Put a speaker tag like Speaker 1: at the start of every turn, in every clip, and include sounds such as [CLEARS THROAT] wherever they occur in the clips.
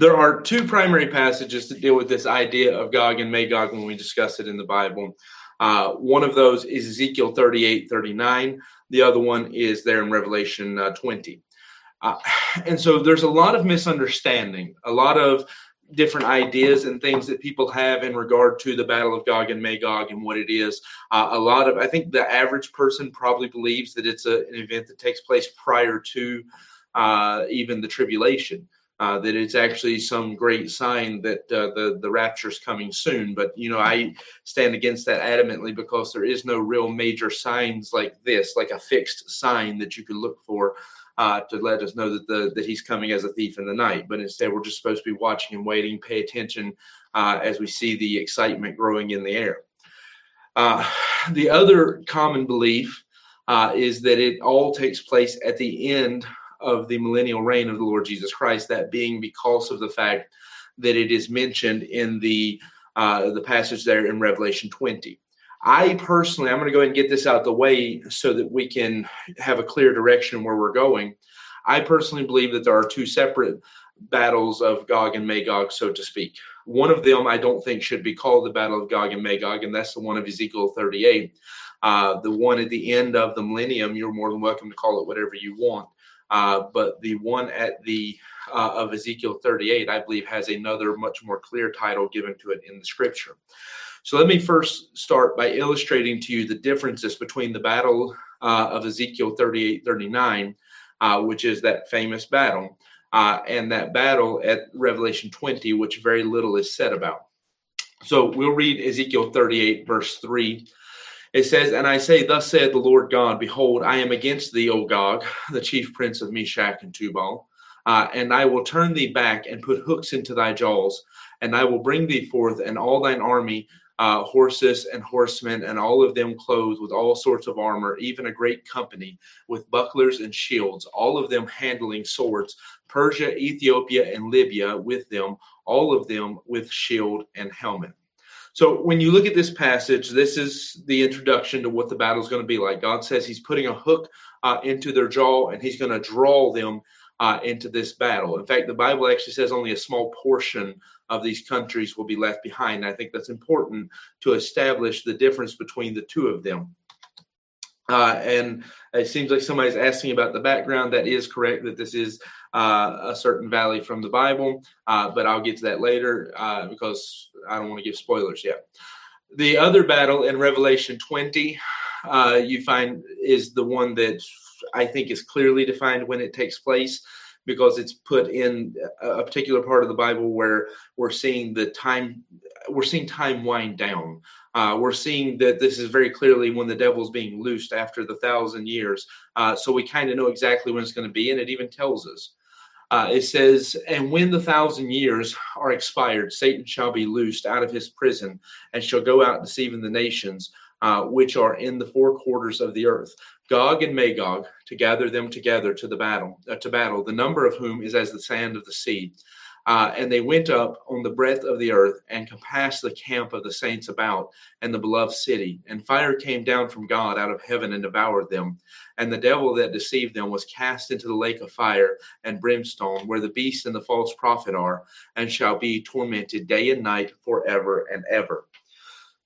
Speaker 1: There are two primary passages that deal with this idea of Gog and Magog when we discuss it in the Bible. Uh, one of those is Ezekiel 38 39. The other one is there in Revelation uh, 20. Uh, and so there's a lot of misunderstanding, a lot of different ideas and things that people have in regard to the Battle of Gog and Magog and what it is. Uh, a lot of, I think the average person probably believes that it's a, an event that takes place prior to uh, even the tribulation uh, that it's actually some great sign that uh, the the rapture is coming soon. But you know, I stand against that adamantly because there is no real major signs like this, like a fixed sign that you can look for. Uh, to let us know that the that he's coming as a thief in the night, but instead we're just supposed to be watching and waiting, pay attention uh, as we see the excitement growing in the air. Uh, the other common belief is that it all takes place at the end of the millennial reign of the Lord Jesus Christ, that being because of the fact that it is mentioned in the uh, the passage there in Revelation 20. I personally, I'm going to go ahead and get this out the way so that we can have a clear direction where we're going. I personally believe that there are two separate battles of Gog and Magog, so to speak. One of them I don't think should be called the Battle of Gog and Magog, and that's the one of Ezekiel 38. Uh, the one at the end of the millennium, you're more than welcome to call it whatever you want. Uh, but the one at the uh, of Ezekiel 38, I believe, has another much more clear title given to it in the scripture. So let me first start by illustrating to you the differences between the battle uh, of Ezekiel 38 39, uh, which is that famous battle, uh, and that battle at Revelation 20, which very little is said about. So we'll read Ezekiel 38, verse 3 it says, And I say, Thus saith the Lord God, Behold, I am against thee, O Gog, [LAUGHS] the chief prince of Meshech and Tubal. Uh, and I will turn thee back and put hooks into thy jaws, and I will bring thee forth and all thine army, uh, horses and horsemen, and all of them clothed with all sorts of armor, even a great company with bucklers and shields, all of them handling swords, Persia, Ethiopia, and Libya with them, all of them with shield and helmet. So when you look at this passage, this is the introduction to what the battle is going to be like. God says He's putting a hook uh, into their jaw and He's going to draw them uh, into this battle. In fact, the Bible actually says only a small portion of these countries will be left behind. I think that's important to establish the difference between the two of them. Uh, and it seems like somebody's asking about the background. That is correct, that this is uh, a certain valley from the Bible, uh, but I'll get to that later uh, because I don't want to give spoilers yet. The other battle in Revelation 20, uh, you find is the one that I think is clearly defined when it takes place because it's put in a particular part of the Bible where we're seeing the time we're seeing time wind down. Uh, we're seeing that this is very clearly when the devil's being loosed after the thousand years. Uh, so we kind of know exactly when it's going to be, and it even tells us. Uh, it says, And when the thousand years are expired, Satan shall be loosed out of his prison and shall go out deceiving the nations uh, which are in the four quarters of the earth, Gog and Magog, to gather them together to the battle, uh, to battle, the number of whom is as the sand of the sea. Uh, and they went up on the breadth of the earth and compassed the camp of the saints about and the beloved city. And fire came down from God out of heaven and devoured them. And the devil that deceived them was cast into the lake of fire and brimstone, where the beast and the false prophet are, and shall be tormented day and night forever and ever.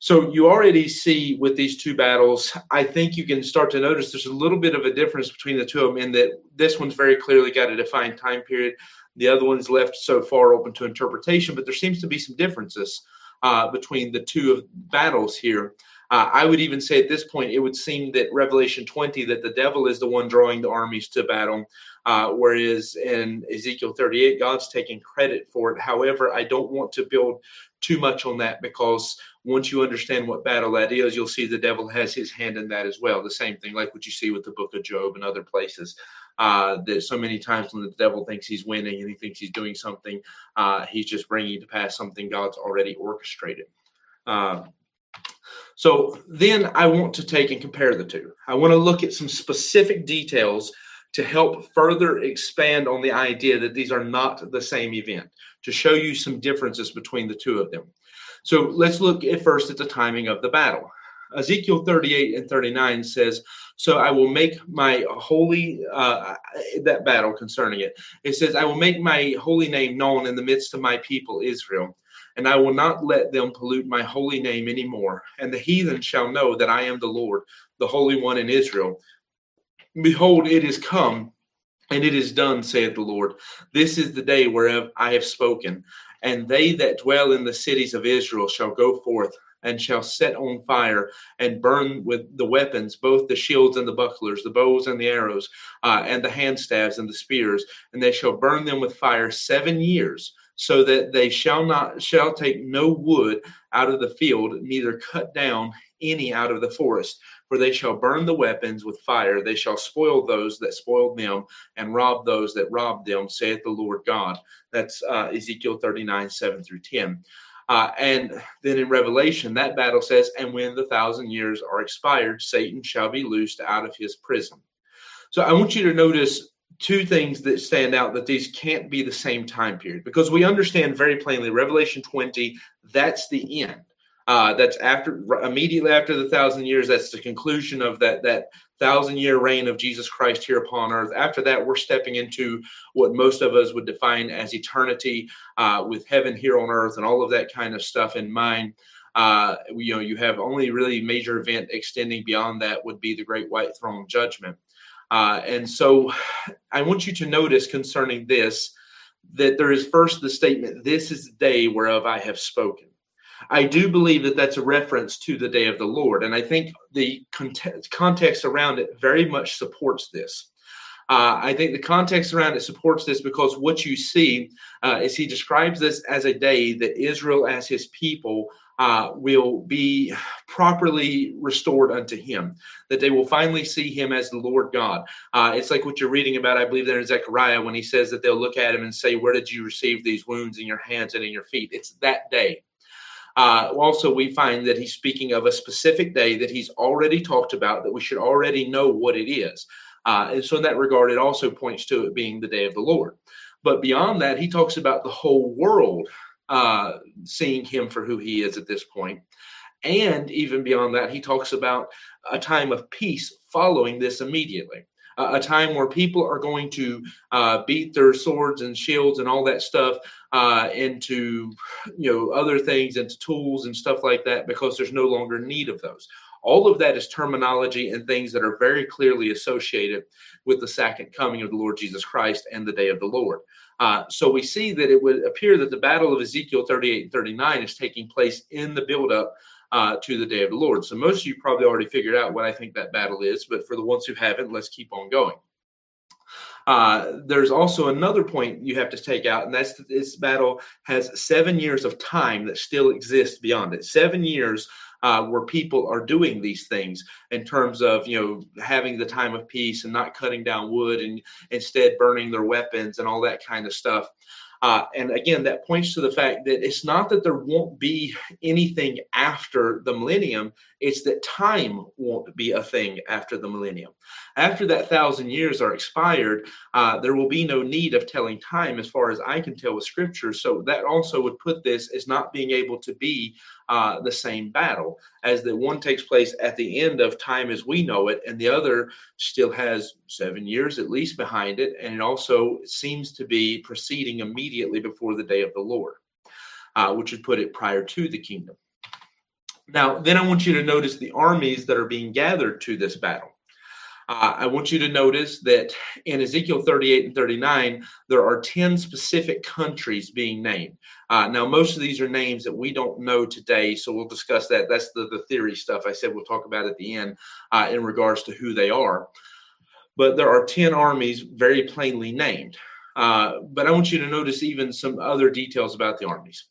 Speaker 1: So you already see with these two battles, I think you can start to notice there's a little bit of a difference between the two of them in that this one's very clearly got a defined time period. The other one's left so far open to interpretation, but there seems to be some differences uh, between the two of battles here. Uh, I would even say at this point, it would seem that Revelation 20, that the devil is the one drawing the armies to battle, uh, whereas in Ezekiel 38, God's taking credit for it. However, I don't want to build too much on that because once you understand what battle that is, you'll see the devil has his hand in that as well. The same thing, like what you see with the book of Job and other places. Uh, that so many times when the devil thinks he's winning and he thinks he's doing something, uh, he's just bringing to pass something God's already orchestrated. Uh, so then I want to take and compare the two. I want to look at some specific details to help further expand on the idea that these are not the same event, to show you some differences between the two of them. So let's look at first at the timing of the battle. Ezekiel 38 and 39 says, So I will make my holy uh, that battle concerning it. It says, I will make my holy name known in the midst of my people Israel, and I will not let them pollute my holy name anymore. And the heathen shall know that I am the Lord, the Holy One in Israel. Behold, it is come, and it is done, saith the Lord. This is the day whereof I have spoken. And they that dwell in the cities of Israel shall go forth and shall set on fire and burn with the weapons, both the shields and the bucklers, the bows and the arrows, uh, and the handstaves and the spears, and they shall burn them with fire seven years, so that they shall not shall take no wood out of the field, neither cut down any out of the forest. For they shall burn the weapons with fire, they shall spoil those that spoiled them, and rob those that robbed them, saith the Lord God. That's uh, Ezekiel 39, 7 through 10. Uh, and then in Revelation, that battle says, And when the thousand years are expired, Satan shall be loosed out of his prison. So I want you to notice two things that stand out that these can't be the same time period because we understand very plainly Revelation 20, that's the end. Uh, that's after immediately after the thousand years. That's the conclusion of that that thousand year reign of Jesus Christ here upon earth. After that, we're stepping into what most of us would define as eternity uh, with heaven here on earth and all of that kind of stuff in mind. Uh, you know, you have only really major event extending beyond that would be the great white throne judgment. Uh, and so I want you to notice concerning this that there is first the statement, This is the day whereof I have spoken. I do believe that that's a reference to the day of the Lord. And I think the context around it very much supports this. Uh, I think the context around it supports this because what you see uh, is he describes this as a day that Israel, as his people, uh, will be properly restored unto him, that they will finally see him as the Lord God. Uh, it's like what you're reading about, I believe, there in Zechariah when he says that they'll look at him and say, Where did you receive these wounds in your hands and in your feet? It's that day. Uh, also, we find that he's speaking of a specific day that he's already talked about, that we should already know what it is. Uh, and so, in that regard, it also points to it being the day of the Lord. But beyond that, he talks about the whole world uh, seeing him for who he is at this point. And even beyond that, he talks about a time of peace following this immediately a time where people are going to uh, beat their swords and shields and all that stuff uh, into you know other things into tools and stuff like that because there's no longer need of those. All of that is terminology and things that are very clearly associated with the second coming of the lord jesus christ and the day of the lord. Uh, so we see that it would appear that the battle of ezekiel 38 and 39 is taking place in the buildup uh, to the day of the Lord. So most of you probably already figured out what I think that battle is, but for the ones who haven't, let's keep on going. Uh, there's also another point you have to take out, and that's that this battle has seven years of time that still exists beyond it. Seven years uh, where people are doing these things in terms of you know having the time of peace and not cutting down wood and instead burning their weapons and all that kind of stuff. Uh, and again, that points to the fact that it's not that there won't be anything after the millennium, it's that time won't be a thing after the millennium. After that thousand years are expired, uh, there will be no need of telling time as far as I can tell with scripture. So that also would put this as not being able to be uh, the same battle, as that one takes place at the end of time as we know it, and the other still has seven years at least behind it, and it also seems to be proceeding immediately before the day of the Lord, uh, which would put it prior to the kingdom. Now, then I want you to notice the armies that are being gathered to this battle. Uh, I want you to notice that in Ezekiel 38 and 39, there are 10 specific countries being named. Uh, now, most of these are names that we don't know today, so we'll discuss that. That's the, the theory stuff I said we'll talk about at the end uh, in regards to who they are. But there are 10 armies very plainly named. Uh, but I want you to notice even some other details about the armies.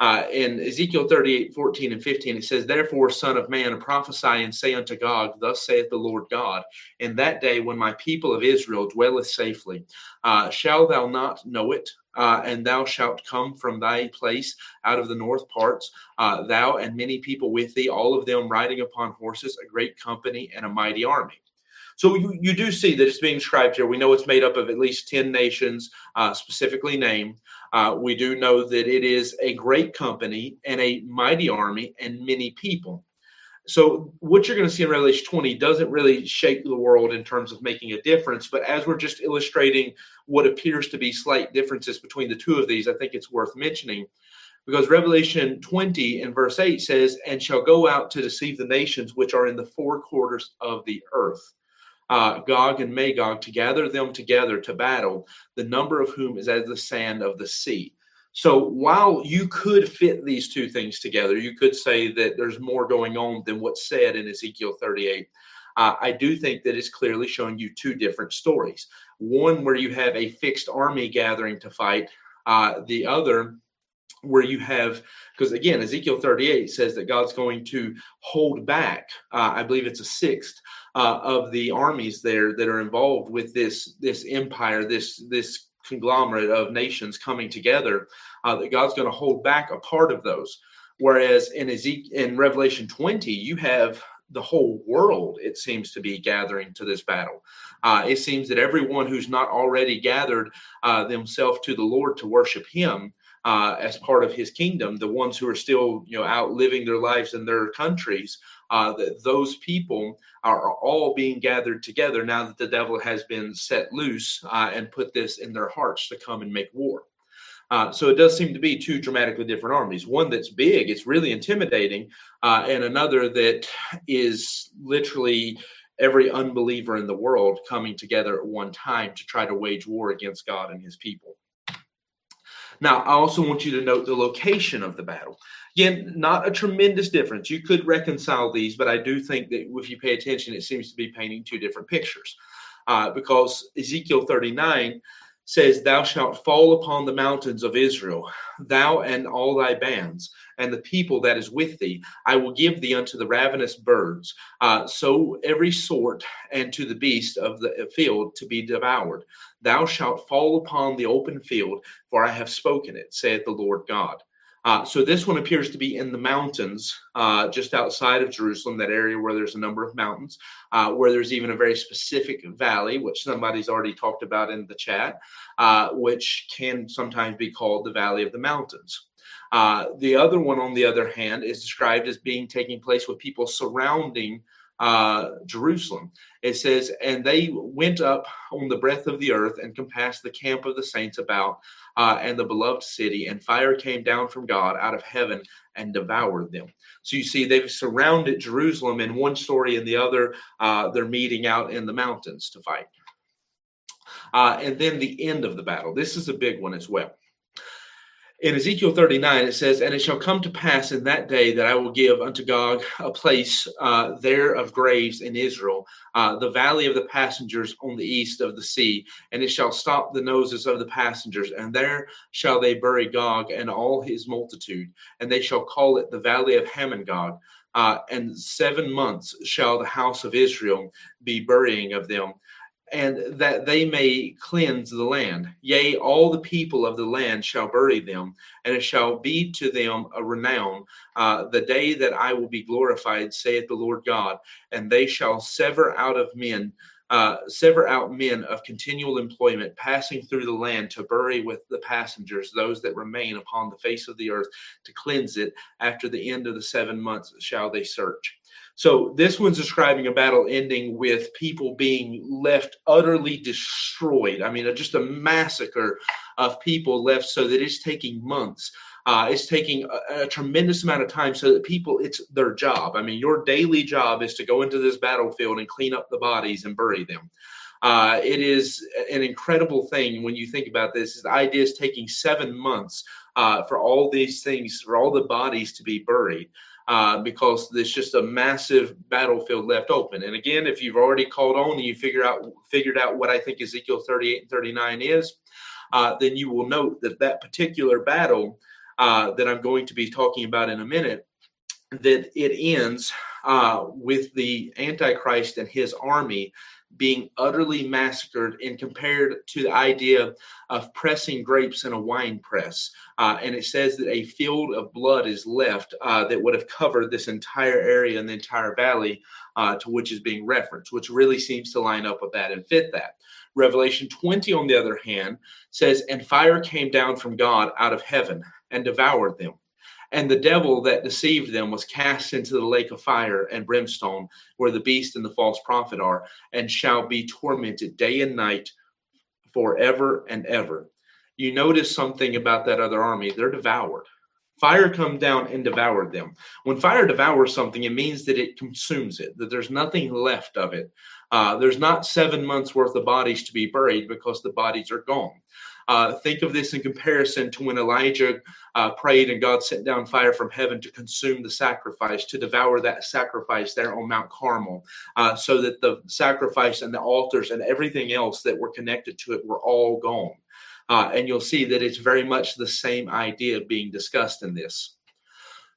Speaker 1: Uh, in Ezekiel 38, 14 and 15, it says, Therefore, son of man, prophesy and say unto Gog, Thus saith the Lord God, In that day when my people of Israel dwelleth safely, uh, shall thou not know it? Uh, and thou shalt come from thy place out of the north parts, uh, thou and many people with thee, all of them riding upon horses, a great company and a mighty army. So you, you do see that it's being described here. We know it's made up of at least 10 nations, uh, specifically named. Uh, we do know that it is a great company and a mighty army and many people. so what you're going to see in Revelation 20 doesn't really shake the world in terms of making a difference, but as we're just illustrating what appears to be slight differences between the two of these, I think it's worth mentioning because Revelation 20 and verse 8 says, And shall go out to deceive the nations which are in the four quarters of the earth. Uh, Gog and Magog to gather them together to battle, the number of whom is as the sand of the sea. So while you could fit these two things together, you could say that there's more going on than what's said in Ezekiel 38. Uh, I do think that it's clearly showing you two different stories. One where you have a fixed army gathering to fight, uh, the other where you have because again ezekiel 38 says that god's going to hold back uh, i believe it's a sixth uh, of the armies there that are involved with this this empire this this conglomerate of nations coming together uh, that god's going to hold back a part of those. Whereas in ezekiel in revelation 20 you have the whole world it seems to be gathering to this battle. Uh, it seems that everyone who's not already gathered uh, themselves to the lord to worship him uh, as part of his kingdom, the ones who are still, you know, out living their lives in their countries, uh, that those people are all being gathered together now that the devil has been set loose uh, and put this in their hearts to come and make war. Uh, so it does seem to be two dramatically different armies. One that's big, it's really intimidating, uh, and another that is literally every unbeliever in the world coming together at one time to try to wage war against God and his people. Now, I also want you to note the location of the battle. Again, not a tremendous difference. You could reconcile these, but I do think that if you pay attention, it seems to be painting two different pictures. Uh, because Ezekiel 39 says, Thou shalt fall upon the mountains of Israel, thou and all thy bands, and the people that is with thee. I will give thee unto the ravenous birds, uh, so every sort, and to the beast of the field to be devoured. Thou shalt fall upon the open field, for I have spoken it, saith the Lord God. Uh, so this one appears to be in the mountains, uh, just outside of Jerusalem, that area where there's a number of mountains, uh, where there's even a very specific valley, which somebody's already talked about in the chat, uh, which can sometimes be called the Valley of the Mountains. Uh, the other one, on the other hand, is described as being taking place with people surrounding uh, Jerusalem. It says, and they went up on the breadth of the earth and compassed the camp of the saints about uh, and the beloved city, and fire came down from God out of heaven and devoured them. So you see, they've surrounded Jerusalem in one story, and the other, uh, they're meeting out in the mountains to fight. Uh, and then the end of the battle. This is a big one as well in Ezekiel 39, it says, And it shall come to pass in that day that I will give unto Gog a place uh, there of graves in Israel, uh, the valley of the passengers on the east of the sea, and it shall stop the noses of the passengers, and there shall they bury Gog and all his multitude, and they shall call it the valley of Hamon-Gog. Uh, and seven months shall the house of Israel be burying of them and that they may cleanse the land. Yea, all the people of the land shall bury them, and it shall be to them a renown, uh, the day that I will be glorified, saith the Lord God. And they shall sever out of men, uh, sever out men of continual employment, passing through the land to bury with the passengers those that remain upon the face of the earth, to cleanse it. After the end of the seven months shall they search. So this one's describing a battle ending with people being left utterly destroyed. I mean, just a massacre of people left so that it's taking months. Uh, it's taking a, a, tremendous amount of time so that people, it's their job. I mean, your daily job is to go into this battlefield and clean up the bodies and bury them. Uh, it is an incredible thing when you think about this. The idea is taking seven months uh, for all these things, for all the bodies to be buried uh, because there's just a massive battlefield left open. And again, if you've already called on and you figure out figured out what I think Ezekiel 38 and 39 is, uh, then you will note that that particular battle uh, that I'm going to be talking about in a minute, that it ends uh, with the Antichrist and his army being utterly massacred and compared to the idea of pressing grapes in a wine press. Uh, and it says that a field of blood is left uh, that would have covered this entire area and the entire valley uh, to which is being referenced, which really seems to line up with that and fit that. Revelation 20, on the other hand, says, And fire came down from God out of heaven and devoured them And the devil that deceived them was cast into the lake of fire and brimstone, where the beast and the false prophet are, and shall be tormented day and night forever and ever. You notice something about that other army, they're devoured. Fire come down and devoured them. When fire devours something, it means that it consumes it, that there's nothing left of it. Uh, there's not seven months worth of bodies to be buried because the bodies are gone. Uh, think of this in comparison to when Elijah uh, prayed and God sent down fire from heaven to consume the sacrifice, to devour that sacrifice there on Mount Carmel, uh, so that the sacrifice and the altars and everything else that were connected to it were all gone. Uh, and you'll see that it's very much the same idea being discussed in this.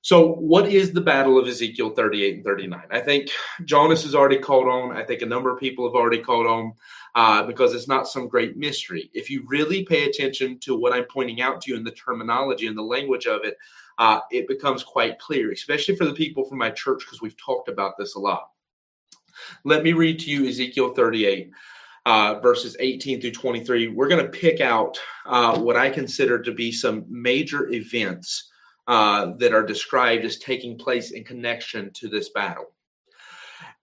Speaker 1: So, what is the battle of Ezekiel 38 and 39? I think Jonas has already called on. I think a number of people have already called on uh, because it's not some great mystery. If you really pay attention to what I'm pointing out to you in the terminology and the language of it, uh, it becomes quite clear, especially for the people from my church, because we've talked about this a lot. Let me read to you Ezekiel 38 uh, verses 18 through 23, we're going to pick out uh, what I consider to be some major events uh, that are described as taking place in connection to this battle.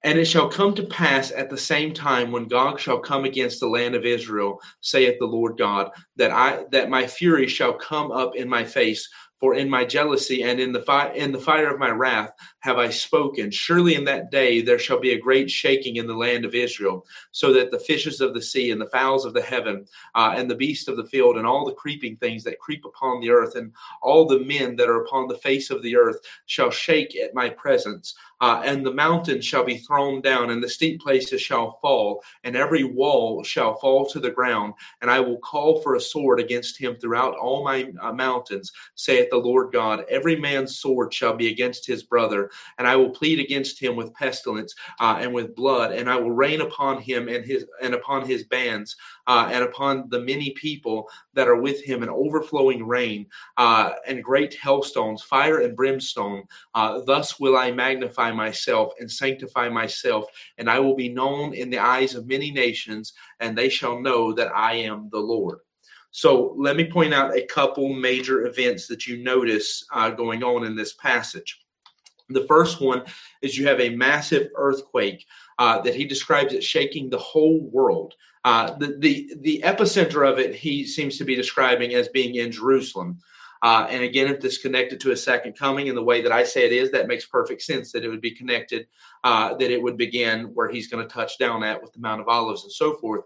Speaker 1: And it shall come to pass at the same time when Gog shall come against the land of Israel, saith the Lord God, that I that my fury shall come up in my face for in my jealousy and in the fire in the fire of my wrath have I spoken. Surely in that day there shall be a great shaking in the land of Israel, so that the fishes of the sea and the fowls of the heaven uh, and the beasts of the field and all the creeping things that creep upon the earth and all the men that are upon the face of the earth shall shake at my presence. Uh, and the mountains shall be thrown down, and the steep places shall fall, and every wall shall fall to the ground. And I will call for a sword against him throughout all my uh, mountains, saith the Lord God. Every man's sword shall be against his brother, and I will plead against him with pestilence uh, and with blood, and I will rain upon him and his and upon his bands uh, and upon the many people that are with him an overflowing rain uh, and great hailstones, fire and brimstone. Uh, thus will I magnify myself and sanctify myself, and I will be known in the eyes of many nations, and they shall know that I am the Lord. So let me point out a couple major events that you notice uh, going on in this passage. The first one is you have a massive earthquake uh, that he describes it shaking the whole world. Uh, the, the, the epicenter of it, he seems to be describing as being in Jerusalem. Uh, and again, if this connected to a second coming in the way that I say it is, that makes perfect sense that it would be connected, uh, that it would begin where he's going to touch down at with the Mount of Olives and so forth.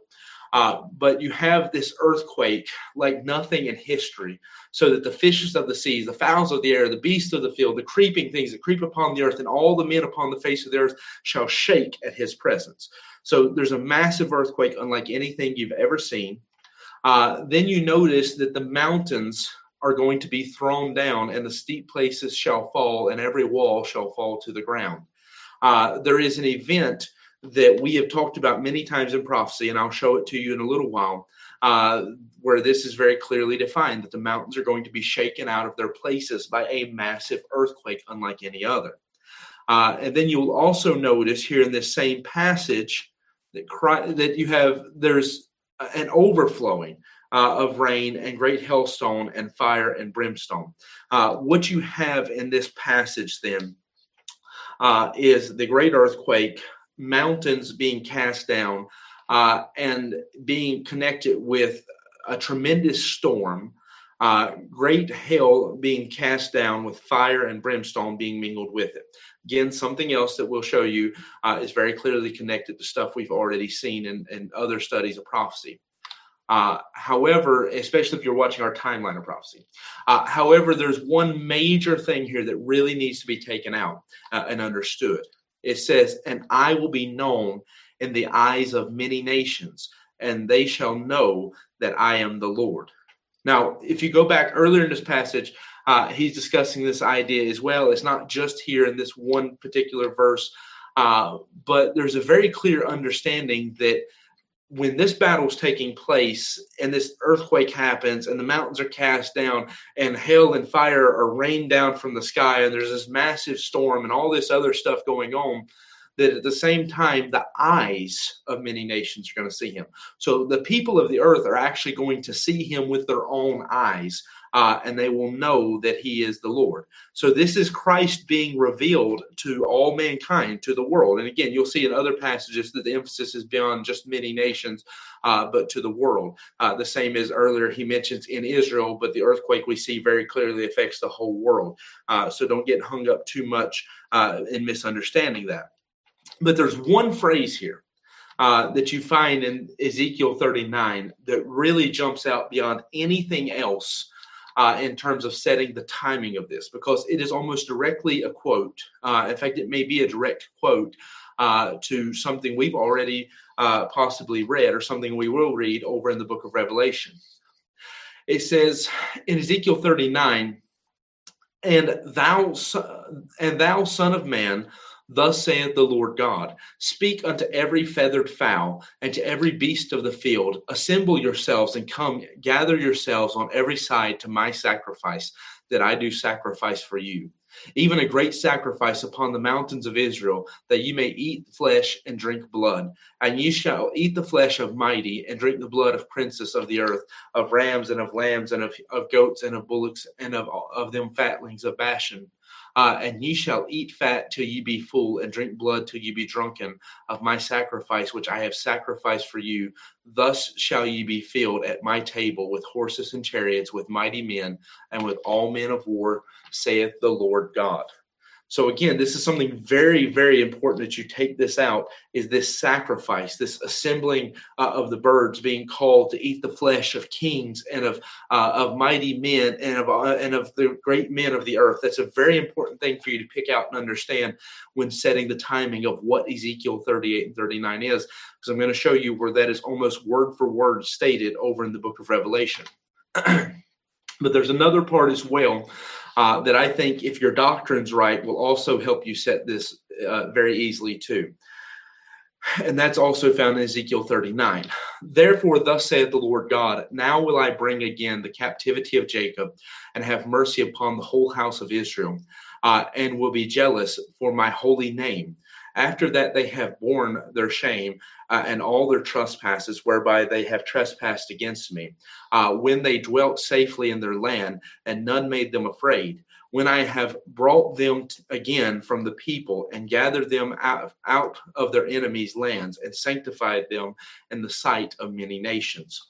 Speaker 1: Uh, but you have this earthquake like nothing in history, so that the fishes of the seas, the fowls of the air, the beasts of the field, the creeping things that creep upon the earth, and all the men upon the face of the earth shall shake at his presence. So there's a massive earthquake, unlike anything you've ever seen. Uh, then you notice that the mountains are going to be thrown down, and the steep places shall fall, and every wall shall fall to the ground. Uh, there is an event that we have talked about many times in prophecy, and I'll show it to you in a little while, uh, where this is very clearly defined that the mountains are going to be shaken out of their places by a massive earthquake, unlike any other. Uh, and then you'll also notice here in this same passage that Christ, that you have there's an overflowing uh, of rain and great hailstone and fire and brimstone. Uh, what you have in this passage then uh, is the great earthquake mountains being cast down uh, and being connected with a tremendous storm, uh, great hail being cast down with fire and brimstone being mingled with it. Again, something else that we'll show you uh, is very clearly connected to stuff we've already seen in, in other studies of prophecy. Uh, however, especially if you're watching our timeline of prophecy. Uh, however, there's one major thing here that really needs to be taken out uh, and understood it says, And I will be known in the eyes of many nations, and they shall know that I am the Lord. Now, if you go back earlier in this passage, uh, he's discussing this idea as well. It's not just here in this one particular verse, uh, but there's a very clear understanding that when this battle is taking place and this earthquake happens and the mountains are cast down and hail and fire are rained down from the sky and there's this massive storm and all this other stuff going on that at the same time, the eyes of many nations are going to see him. So the people of the earth are actually going to see him with their own eyes uh, and they will know that he is the Lord. So this is Christ being revealed to all mankind, to the world. And again, you'll see in other passages that the emphasis is beyond just many nations, uh, but to the world. Uh, the same as earlier he mentions in Israel, but the earthquake we see very clearly affects the whole world. Uh, so don't get hung up too much uh, in misunderstanding that. But there's one phrase here uh, that you find in Ezekiel 39 that really jumps out beyond anything else uh, in terms of setting the timing of this because it is almost directly a quote. Uh, in fact, it may be a direct quote uh, to something we've already uh, possibly read or something we will read over in the book of Revelation. It says in Ezekiel 39, and thou and thou son of man Thus saith the Lord God Speak unto every feathered fowl and to every beast of the field, Assemble yourselves and come, gather yourselves on every side to my sacrifice, that I do sacrifice for you. Even a great sacrifice upon the mountains of Israel, that ye may eat flesh and drink blood. And ye shall eat the flesh of mighty and drink the blood of princes of the earth, of rams and of lambs and of, of goats and of bullocks and of, of them fatlings of Bashan uh, and ye shall eat fat till ye be full, and drink blood till ye be drunken of my sacrifice, which I have sacrificed for you. Thus shall ye be filled at my table with horses and chariots, with mighty men, and with all men of war, saith the Lord God. So again, this is something very, very important that you take this out is this sacrifice, this assembling uh, of the birds being called to eat the flesh of kings and of uh, of mighty men and of uh, and of the great men of the earth. That's a very important thing for you to pick out and understand when setting the timing of what Ezekiel 38 and 39 is, because I'm going to show you where that is almost word for word stated over in the book of Revelation. [CLEARS THROAT] but there's another part as well uh, that I think, if your doctrine's right, will also help you set this uh, very easily too. And that's also found in Ezekiel 39. Therefore, thus saith the Lord God, now will I bring again the captivity of Jacob and have mercy upon the whole house of Israel, uh, and will be jealous for my holy name. After that, they have borne their shame uh, and all their trespasses whereby they have trespassed against me. Uh, when they dwelt safely in their land, and none made them afraid. When I have brought them again from the people and gathered them out, out of their enemies' lands and sanctified them in the sight of many nations.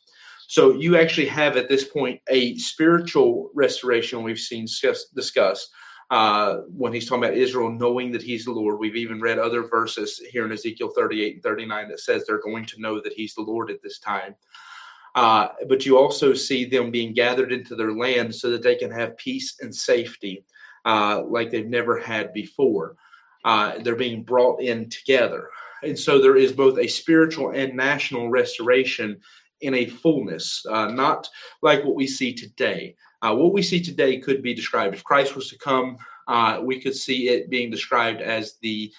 Speaker 1: So you actually have at this point a spiritual restoration we've seen discussed uh, when he's talking about Israel knowing that he's the Lord. We've even read other verses here in Ezekiel 38 and 39 that says they're going to know that he's the Lord at this time. Uh, but you also see them being gathered into their land so that they can have peace and safety uh, like they've never had before. Uh, they're being brought in together. And so there is both a spiritual and national restoration in a fullness, uh, not like what we see today. Uh, what we see today could be described if Christ was to come, uh, we could see it being described as the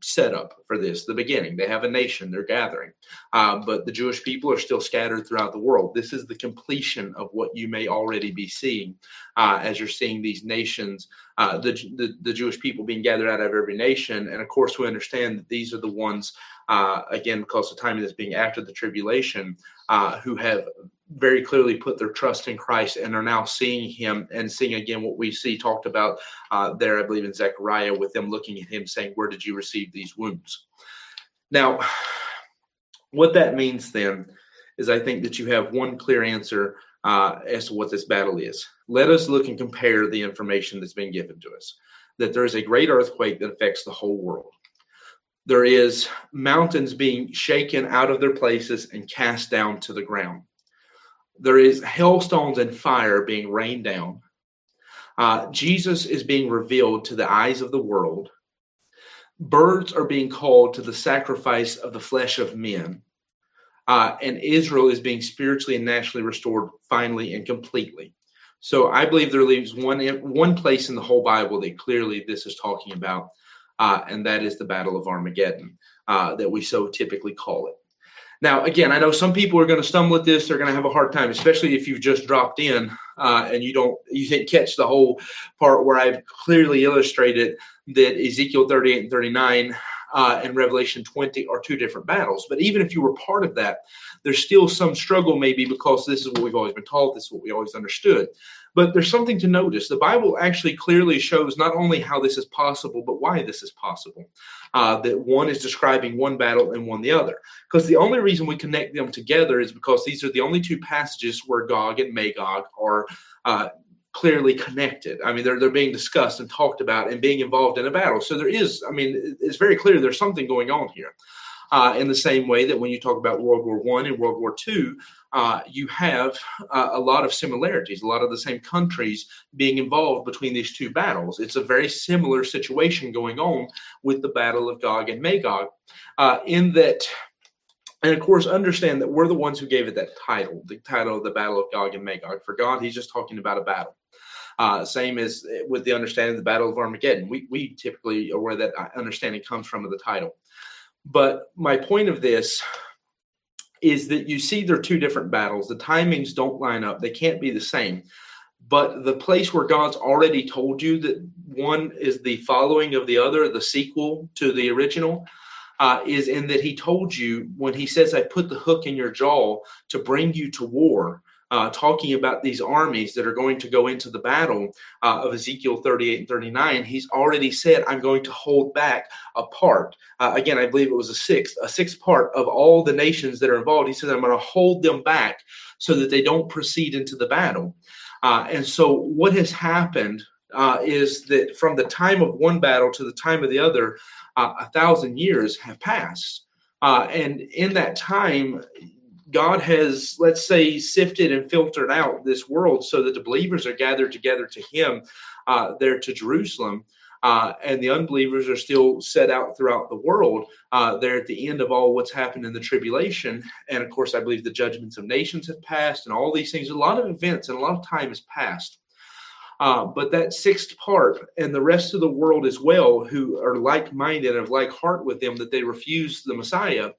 Speaker 1: setup for this, the beginning. They have a nation, they're gathering. Uh, but the Jewish people are still scattered throughout the world. This is the completion of what you may already be seeing uh, as you're seeing these nations, uh, the, the, the, Jewish people being gathered out of every nation. And of course, we understand that these are the ones, uh, again, because the timing is being after the tribulation, uh, who have very clearly put their trust in Christ and are now seeing Him and seeing again what we see talked about uh, there, I believe, in Zechariah, with them looking at Him saying, Where did you receive these wounds? Now, what that means then is I think that you have one clear answer uh, as to what this battle is. Let us look and compare the information that's been given to us that there is a great earthquake that affects the whole world. There is mountains being shaken out of their places and cast down to the ground there is hailstones and fire being rained down. Uh, Jesus is being revealed to the eyes of the world. Birds are being called to the sacrifice of the flesh of men. Uh, and Israel is being spiritually and nationally restored finally and completely. So I believe there leaves one one place in the whole Bible that clearly this is talking about, uh, and that is the Battle of Armageddon, uh, that we so typically call it. Now, again, I know some people are going to stumble at this. They're going to have a hard time, especially if you've just dropped in uh, and you don't you didn't catch the whole part where I've clearly illustrated that Ezekiel 38 and 39 uh, and Revelation 20 are two different battles. But even if you were part of that, there's still some struggle, maybe because this is what we've always been taught, this is what we always understood. But there's something to notice. The Bible actually clearly shows not only how this is possible, but why this is possible. Uh, that one is describing one battle and one the other. Because the only reason we connect them together is because these are the only two passages where Gog and Magog are uh, clearly connected. I mean, they're they're being discussed and talked about and being involved in a battle. So there is, I mean, it's very clear there's something going on here. Uh, in the same way that when you talk about World War One and World War Two, uh, you have uh, a lot of similarities, a lot of the same countries being involved between these two battles. It's a very similar situation going on with the Battle of Gog and Magog, uh, in that and of course, understand that we're the ones who gave it that title, the title of the Battle of Gog and Magog. For God, He's just talking about a battle. Uh, same as with the understanding of the Battle of Armageddon. We, we typically are where that understanding comes from of the title. But my point of this is that you see there are two different battles. The timings don't line up, they can't be the same. But the place where God's already told you that one is the following of the other, the sequel to the original, uh, is in that He told you when He says, I put the hook in your jaw to bring you to war uh, talking about these armies that are going to go into the battle uh, of Ezekiel 38 and 39, he's already said, I'm going to hold back a part. Uh, again, I believe it was a sixth, a sixth part of all the nations that are involved. He says, I'm going to hold them back so that they don't proceed into the battle. Uh, and so, what has happened uh, is that from the time of one battle to the time of the other, uh, a thousand years have passed. and in that time, God has, let's say, sifted and filtered out this world so that the believers are gathered together to Him uh, there to Jerusalem. Uh, and the unbelievers are still set out throughout the world. Uh, they're at the end of all what's happened in the tribulation. And of course, I believe the judgments of nations have passed and all these things. A lot of events and a lot of time has passed. Uh, but that sixth part and the rest of the world as well, who are like minded and of like heart with them, that they refuse the Messiah,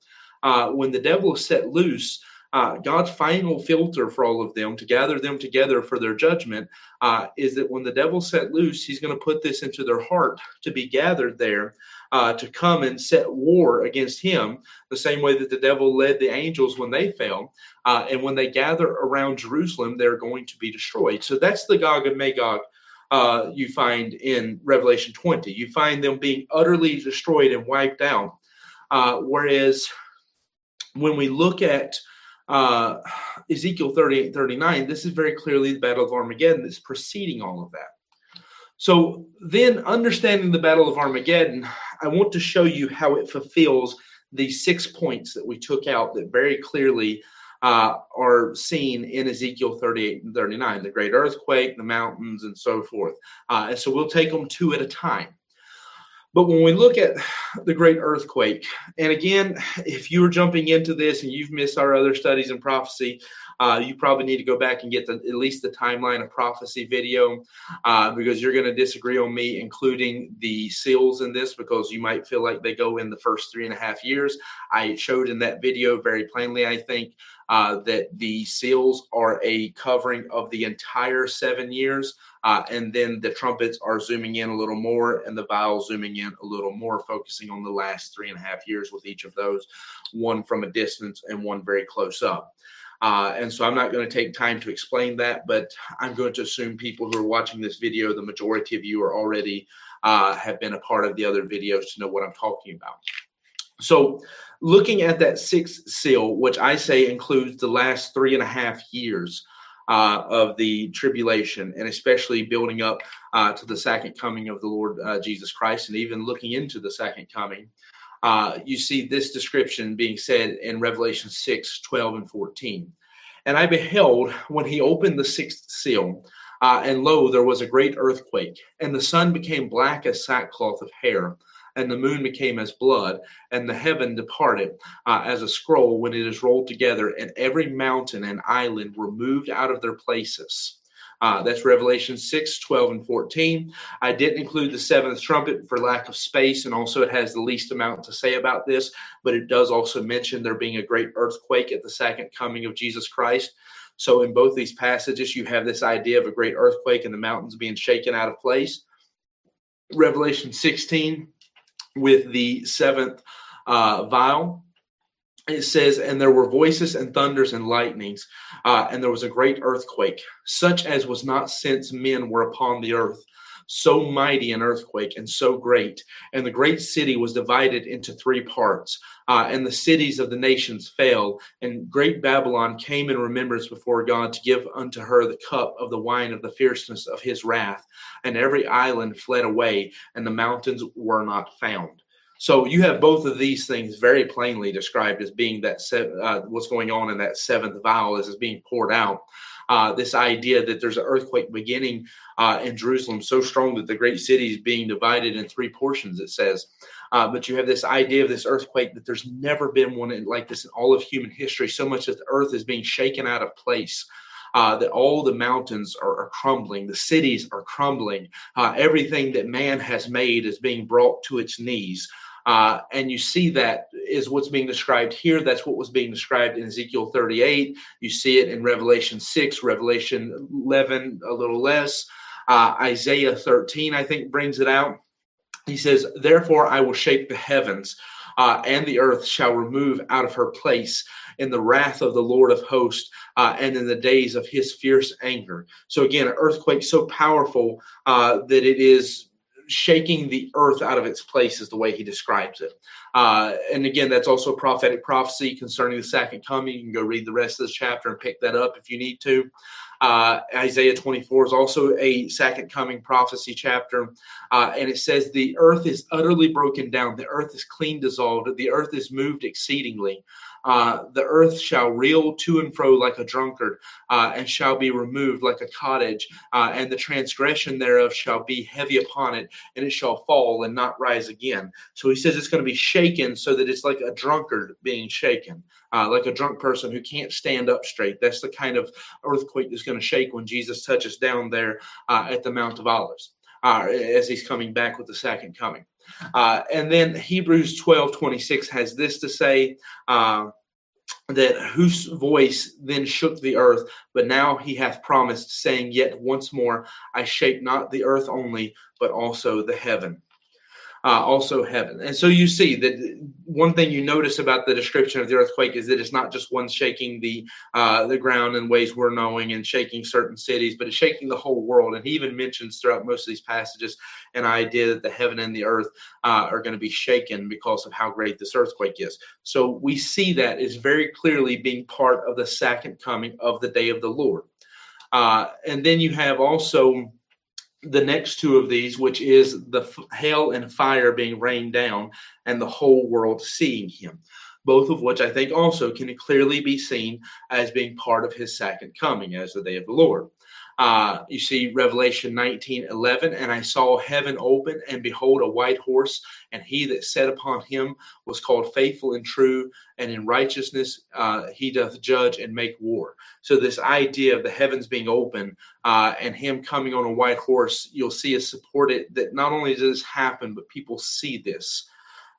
Speaker 1: uh, when the devil is set loose, uh, God's final filter for all of them to gather them together for their judgment uh, is that when the devil's set loose, he's going to put this into their heart to be gathered there uh, to come and set war against him, the same way that the devil led the angels when they fell. Uh, and when they gather around Jerusalem, they're going to be destroyed. So that's the Gog and Magog. Uh, you find in Revelation 20. You find them being utterly destroyed and wiped out. Whereas when we look at uh, Ezekiel 38 39, this is very clearly the Battle of Armageddon that's preceding all of that. So, then understanding the Battle of Armageddon, I want to show you how it fulfills these six points that we took out that very clearly uh, are seen in Ezekiel 38 and 39 the great earthquake, the mountains, and so forth. Uh, and so we'll take them two at a time. But when we look at the great earthquake, and again, if you are jumping into this and you've missed our other studies in prophecy, uh, you probably need to go back and get the, at least the timeline of prophecy video uh, because you're going to disagree on me including the seals in this because you might feel like they go in the first three and a half years. I showed in that video very plainly, I think, uh, that the seals are a covering of the entire seven years. Uh, and then the trumpets are zooming in a little more and the vials zooming in a little more, focusing on the last three and a half years with each of those, one from a distance and one very close up. Uh, and so I'm not going to take time to explain that, but I'm going to assume people who are watching this video, the majority of you are already uh, have been a part of the other videos to know what I'm talking about. So, looking at that sixth seal, which I say includes the last three and a half years uh, of the tribulation, and especially building up uh, to the second coming of the Lord uh, Jesus Christ, and even looking into the second coming, uh, you see this description being said in Revelation 6 12 and 14. And I beheld when he opened the sixth seal, uh, and lo, there was a great earthquake, and the sun became black as sackcloth of hair and the moon became as blood, and the heaven departed uh, as a scroll when it is rolled together, and every mountain and island were moved out of their places. Uh, that's Revelation 6, 12, and 14. I didn't include the seventh trumpet for lack of space, and also it has the least amount to say about this, but it does also mention there being a great earthquake at the second coming of Jesus Christ. So, in both these passages, you have this idea of a great earthquake and the mountains being shaken out of place. Revelation 16, with the seventh uh, vial it says, and there were voices and thunders and lightnings, uh, and there was a great earthquake, such as was not since men were upon the earth. So mighty an earthquake and so great. And the great city was divided into three parts, uh, and the cities of the nations fell. And great Babylon came in remembrance before God to give unto her the cup of the wine of the fierceness of his wrath. And every island fled away, and the mountains were not found. So you have both of these things very plainly described as being that uh, what's going on in that seventh vial is being poured out. Uh, this idea that there's an earthquake beginning uh, in Jerusalem so strong that the great city is being divided in three portions, it says. Uh, but you have this idea of this earthquake that there's never been one like this in all of human history, so much that the earth is being shaken out of place. Uh, that all the mountains are, are, crumbling, the cities are crumbling, uh, everything that man has made is being brought to its knees. Uh, and you see that is what's being described here. That's what was being described in Ezekiel 38. You see it in Revelation 6, Revelation 11, a little less. Uh, Isaiah 13, I think, brings it out. He says, Therefore, I will shake the heavens. Uh, and the earth shall remove out of her place in the wrath of the Lord of hosts uh, and in the days of his fierce anger. So, again, an earthquake so powerful uh, that it is shaking the earth out of its place is the way he describes it. Uh, and again, that's also a prophetic prophecy concerning the second coming. You can go read the rest of this chapter and pick that up if you need to. Uh, Isaiah 24 is also a second coming prophecy chapter. Uh, and it says, The earth is utterly broken down, the earth is clean dissolved, the earth is moved exceedingly. Uh, the earth shall reel to and fro like a drunkard, uh, and shall be removed like a cottage, uh, and the transgression thereof shall be heavy upon it, and it shall fall and not rise again. So he says it's going to be shaken so that it's like a drunkard being shaken, uh, like a drunk person who can't stand up straight. That's the kind of earthquake that's going to shake when Jesus touches down there uh, at the Mount of Olives. as he's coming back with the second coming. Uh, and then Hebrews 12 26 has this to say uh, that whose voice then shook the earth, but now he hath promised, saying, Yet once more I shake not the earth only, but also the heaven uh, also heaven. And so you see that one thing you notice about the description of the earthquake is that it's not just one shaking the uh, the ground in ways we're knowing and shaking certain cities, but it's shaking the whole world. And he even mentions throughout most of these passages an idea that the heaven and the earth uh, are going to be shaken because of how great this earthquake is. So we see that is very clearly being part of the second coming of the day of the Lord. Uh, and then you have also the next two of these, which is the f- hail and fire being rained down and the whole world seeing him. Both of which I think also can clearly be seen as being part of his second coming as the day of the Lord. Uh, you see Revelation 19 11, and I saw heaven open, and behold, a white horse, and he that sat upon him was called faithful and true, and in righteousness uh, he doth judge and make war. So, this idea of the heavens being open uh, and him coming on a white horse, you'll see is supported that not only does this happen, but people see this.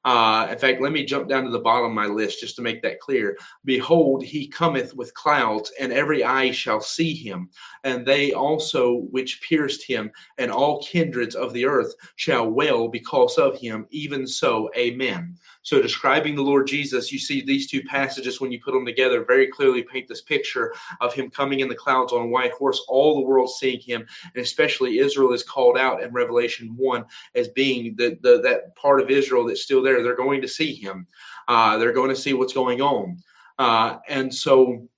Speaker 1: Uh, in fact, let me jump down to the bottom of my list just to make that clear. Behold, he cometh with clouds, and every eye shall see him, and they also which pierced him, and all kindreds of the earth shall wail because of him. Even so, Amen. So, describing the Lord Jesus, you see these two passages when you put them together very clearly paint this picture of him coming in the clouds on a white horse, all the world seeing him, and especially Israel is called out in Revelation 1 as being the, the that part of Israel that's still there. They're going to see him, uh, they're going to see what's going on. Uh, and so,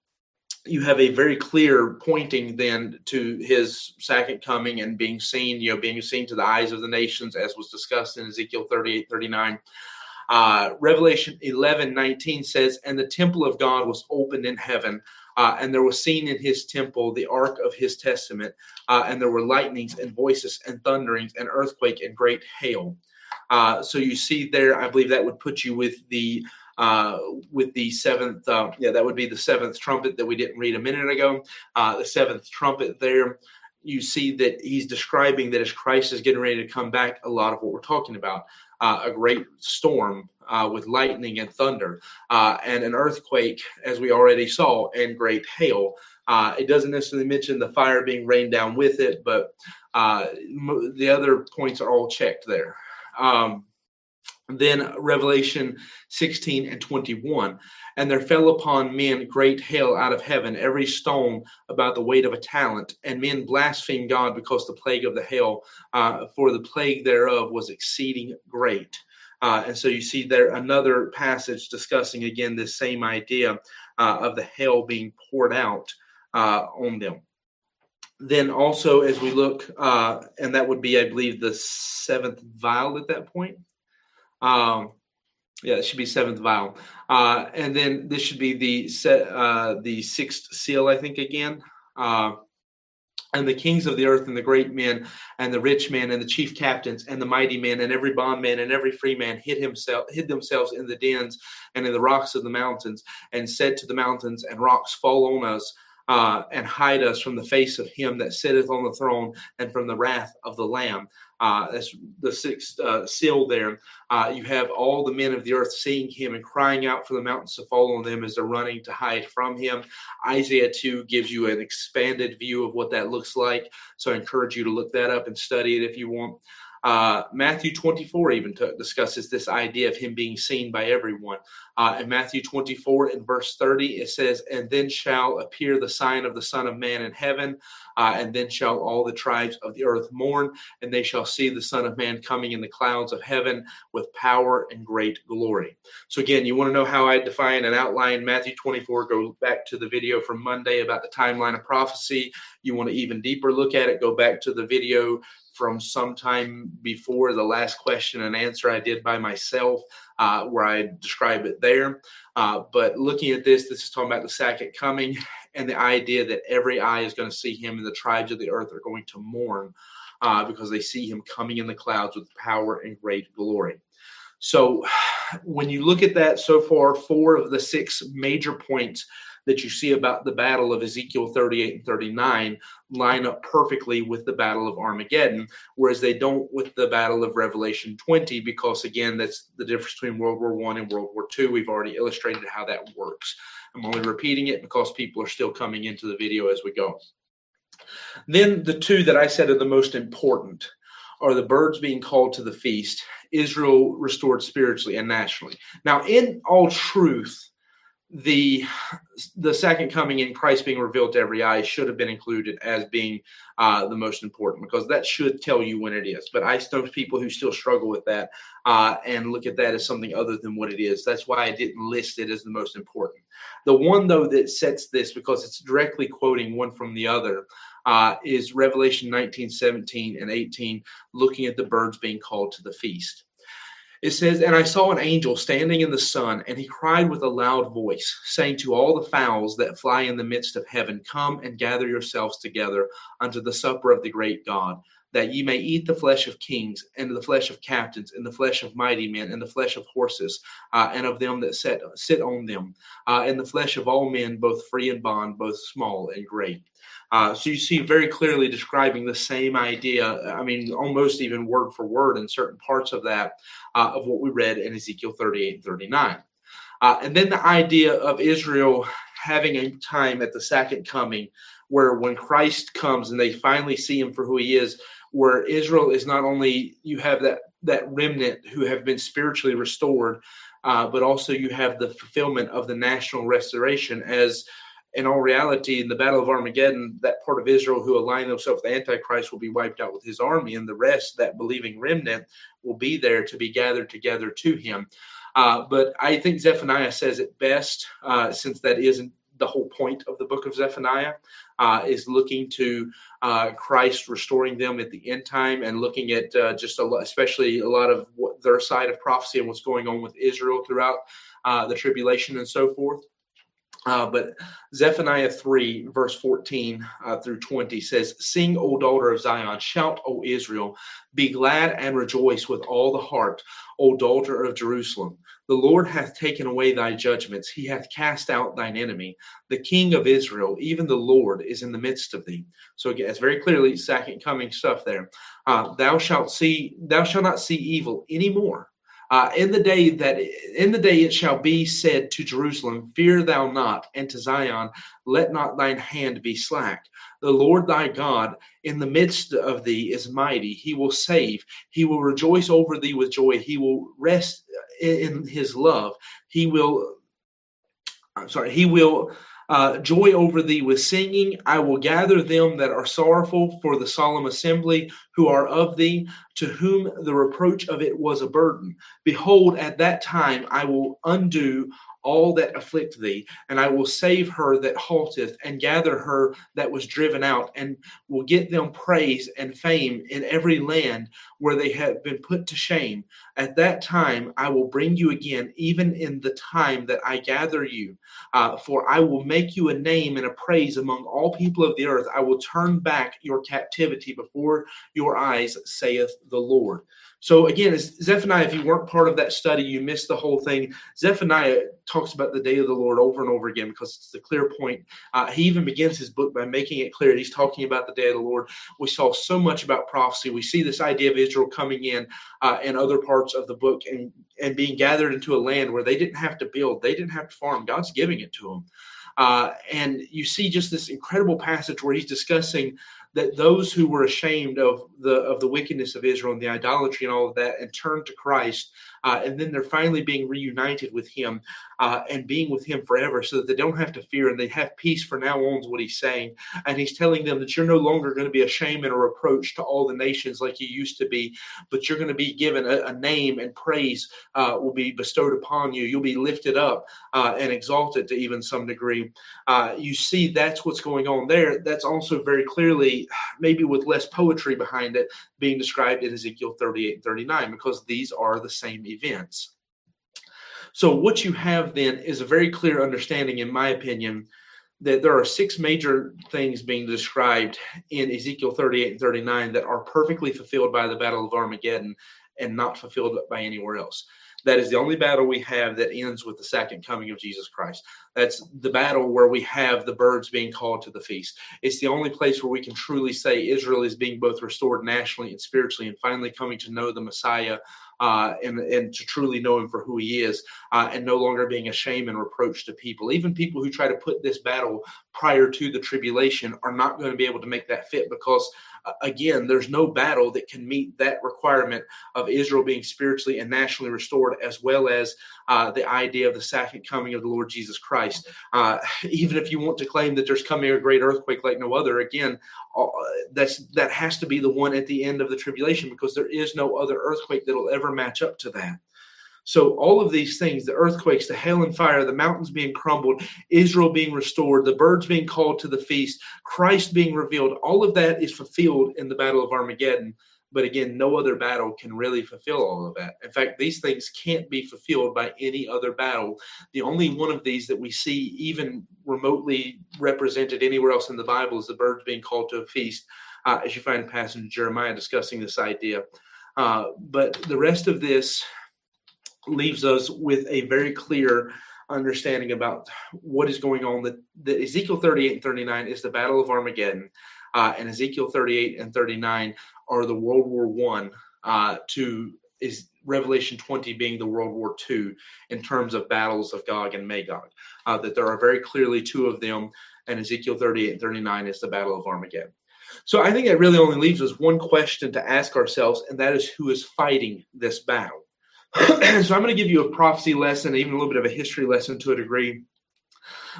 Speaker 1: you have a very clear pointing then to his second coming and being seen, you know, being seen to the eyes of the nations, as was discussed in Ezekiel 38 39. Uh, Revelation 11 19 says, And the temple of God was opened in heaven, uh, and there was seen in his temple the ark of his testament, uh, and there were lightnings and voices and thunderings and earthquake and great hail. Uh, so you see there, I believe that would put you with the uh, with the seventh, uh, yeah, that would be the seventh trumpet that we didn't read a minute ago. Uh, the seventh trumpet there, you see that he's describing that as Christ is getting ready to come back, a lot of what we're talking about uh, a great storm with lightning and thunder, and an earthquake, as we already saw, and great hail. Uh, it doesn't necessarily mention the fire being rained down with it, but uh, the other points are all checked there. Um, then Revelation 16 and 21. And there fell upon men great hail out of heaven, every stone about the weight of a talent. And men blasphemed God because the plague of the hail, uh, for the plague thereof was exceeding great. Uh, and so you see there another passage discussing again this same idea uh, of the hail being poured out uh, on them. Then also, as we look, uh, and that would be, I believe, the seventh vial at that point. Um, yeah, it should be seventh vial, uh, and then this should be the set, uh, the sixth seal, I think. Again, uh, and the kings of the earth, and the great men, and the rich men, and the chief captains, and the mighty men, and every bondman, and every free man hid himself, hid themselves in the dens and in the rocks of the mountains, and said to the mountains and rocks, Fall on us. Uh, and hide us from the face of him that sitteth on the throne and from the wrath of the Lamb. Uh, that's the sixth uh, seal there. Uh, you have all the men of the earth seeing him and crying out for the mountains to fall on them as they're running to hide from him. Isaiah 2 gives you an expanded view of what that looks like. So I encourage you to look that up and study it if you want. Uh, Matthew 24 even t- discusses this idea of him being seen by everyone. Uh, in Matthew 24 in verse 30, it says, And then shall appear the sign of the Son of Man in heaven, uh, and then shall all the tribes of the earth mourn, and they shall see the Son of Man coming in the clouds of heaven with power and great glory. So, again, you want to know how I define and outline Matthew 24, go back to the video from Monday about the timeline of prophecy. You want to even deeper look at it, go back to the video from sometime before the last question and answer I did by myself, uh, where I describe it there. Uh, but looking at this, this is talking about the second coming [LAUGHS] and the idea that every eye is going to see him and the tribes of the earth are going to mourn uh, because they see him coming in the clouds with power and great glory. So, [SIGHS] when you look at that so far, four of the six major points that you see about the battle of Ezekiel 38 and 39 line up perfectly with the battle of Armageddon, whereas they don't with the battle of Revelation 20, because again, that's the difference between World War One and World War Two. We've already illustrated how that works. I'm only repeating it because people are still coming into the video as we go. Then the two that I said are the most important are the birds being called to the feast, Israel restored spiritually and nationally. Now, in all truth, the the second coming in Christ being revealed to every eye should have been included as being uh, the most important because that should tell you when it is. But I know people who still struggle with that uh, and look at that as something other than what it is. That's why I didn't list it as the most important. The one though that sets this because it's directly quoting one from the other uh, is Revelation 19, 17, and 18, looking at the birds being called to the feast. It says, And I saw an angel standing in the sun, and he cried with a loud voice, saying to all the fowls that fly in the midst of heaven, Come and gather yourselves together unto the supper of the great God, that ye may eat the flesh of kings, and the flesh of captains, and the flesh of mighty men, and the flesh of horses, uh, and of them that sit, sit on them, uh, and the flesh of all men, both free and bond, both small and great. Uh, so you see very clearly describing the same idea. I mean, almost even word for word in certain parts of that uh, of what we read in Ezekiel 38 and 39. Uh, and then the idea of Israel having a time at the second coming where when Christ comes and they finally see him for who he is, where Israel is not only you have that that remnant who have been spiritually restored, uh, but also you have the fulfillment of the national restoration as in all reality, in the Battle of Armageddon, that part of Israel who align themselves with the Antichrist will be wiped out with his army, and the rest, that believing remnant, will be there to be gathered together to him. Uh, but I think Zephaniah says it best, uh, since that isn't the whole point of the book of Zephaniah, uh, is looking to uh, Christ restoring them at the end time and looking at uh, just a lot, especially a lot of what, their side of prophecy and what's going on with Israel throughout uh, the tribulation and so forth. Uh, but Zephaniah 3, verse 14 uh, through 20 says, Sing, O daughter of Zion, shout, O Israel, be glad and rejoice with all the heart, O daughter of Jerusalem. The Lord hath taken away thy judgments, he hath cast out thine enemy. The King of Israel, even the Lord, is in the midst of thee. So again, it's very clearly second coming stuff there. Uh, thou shalt see, thou shalt not see evil any more Uh, in the day that in the day it shall be said to Jerusalem, Fear thou not, and to Zion, Let not thine hand be slack. The Lord thy God in the midst of thee is mighty. He will save. He will rejoice over thee with joy. He will rest in his love. He will. I'm sorry. He will uh, joy over thee with singing. I will gather them that are sorrowful for the solemn assembly who are of thee, to whom the reproach of it was a burden. Behold, at that time I will undo all that afflict thee, and I will save her that halteth, and gather her that was driven out, and will get them praise and fame in every land where they have been put to shame. At that time I will bring you again, even in the time that I gather you. Uh, for I will make you a name and a praise among all people of the earth. I will turn back your captivity before your eyes, saith the Lord. So again, Zephaniah, if you weren't part of that study, you missed the whole thing. Zephaniah talks about the day of the Lord over and over again because it's the clear point. Uh, he even begins his book by making it clear he's talking about the day of the Lord. We saw so much about prophecy. We see this idea of Israel coming in uh, and other parts of the book and, and being gathered into a land where they didn't have to build, they didn't have to farm. God's giving it to them. Uh, and you see just this incredible passage where he's discussing that those who were ashamed of the of the wickedness of Israel and the idolatry and all of that and turned to Christ uh, and then they're finally being reunited with him uh, and being with him forever so that they don't have to fear and they have peace for now on is what he's saying. And he's telling them that you're no longer going to be a shame and a reproach to all the nations like you used to be but you're going to be given a, a name and praise uh, will be bestowed upon you. You'll be lifted up uh, and exalted to even some degree. Uh, you see that's what's going on there. That's also very clearly [SIGHS] maybe with less poetry behind it being described in ezekiel 38 and 39 because these are the same events. So, what you have then is a very clear understanding, in my opinion, that there are six major things being described in Ezekiel 38 and 39 that are perfectly fulfilled by the Battle of Armageddon and not fulfilled by anywhere else. That is the only battle we have that ends with the second coming of Jesus Christ. That's the battle where we have the birds being called to the feast. It's the only place where we can truly say Israel is being both restored nationally and spiritually and finally coming to know the Messiah uh, and, and to truly know him for who he is uh, and no longer being a shame and reproach to people. Even people who try to put this battle prior to the tribulation are not going to be able to make that fit because again, there's no battle that can meet that requirement of Israel being spiritually and nationally restored, as well as uh, the idea of the second coming of the Lord Jesus Christ. Uh, even if you want to claim that there's coming a great earthquake like no other, again, uh, that's that has to be the one at the end of the tribulation because there is no other earthquake that'll ever match up to that. So all of these things, the earthquakes, the hail and fire, the mountains being crumbled, Israel being restored, the birds being called to the feast, Christ being revealed, all of that is fulfilled in the battle of Armageddon. But again, no other battle can really fulfill all of that. In fact, these things can't be fulfilled by any other battle. The only one of these that we see even remotely represented anywhere else in the Bible is the birds being called to a feast, uh, as you find a passage in Jeremiah discussing this idea. Uh, but the rest of this leaves us with a very clear understanding about what is going on. That, Ezekiel 38 and 39 is the Battle of Armageddon, uh, and Ezekiel 38 and 39 are the World War One uh, to is Revelation 20 being the World War II in terms of battles of Gog and Magog. Uh, that there are very clearly two of them, and Ezekiel 38 and 39 is the Battle of Armageddon. So I think that really only leaves us one question to ask ourselves, and that is who is fighting this battle? [CLEARS THROAT] so I'm going to give you a prophecy lesson, even a little bit of a history lesson to a degree.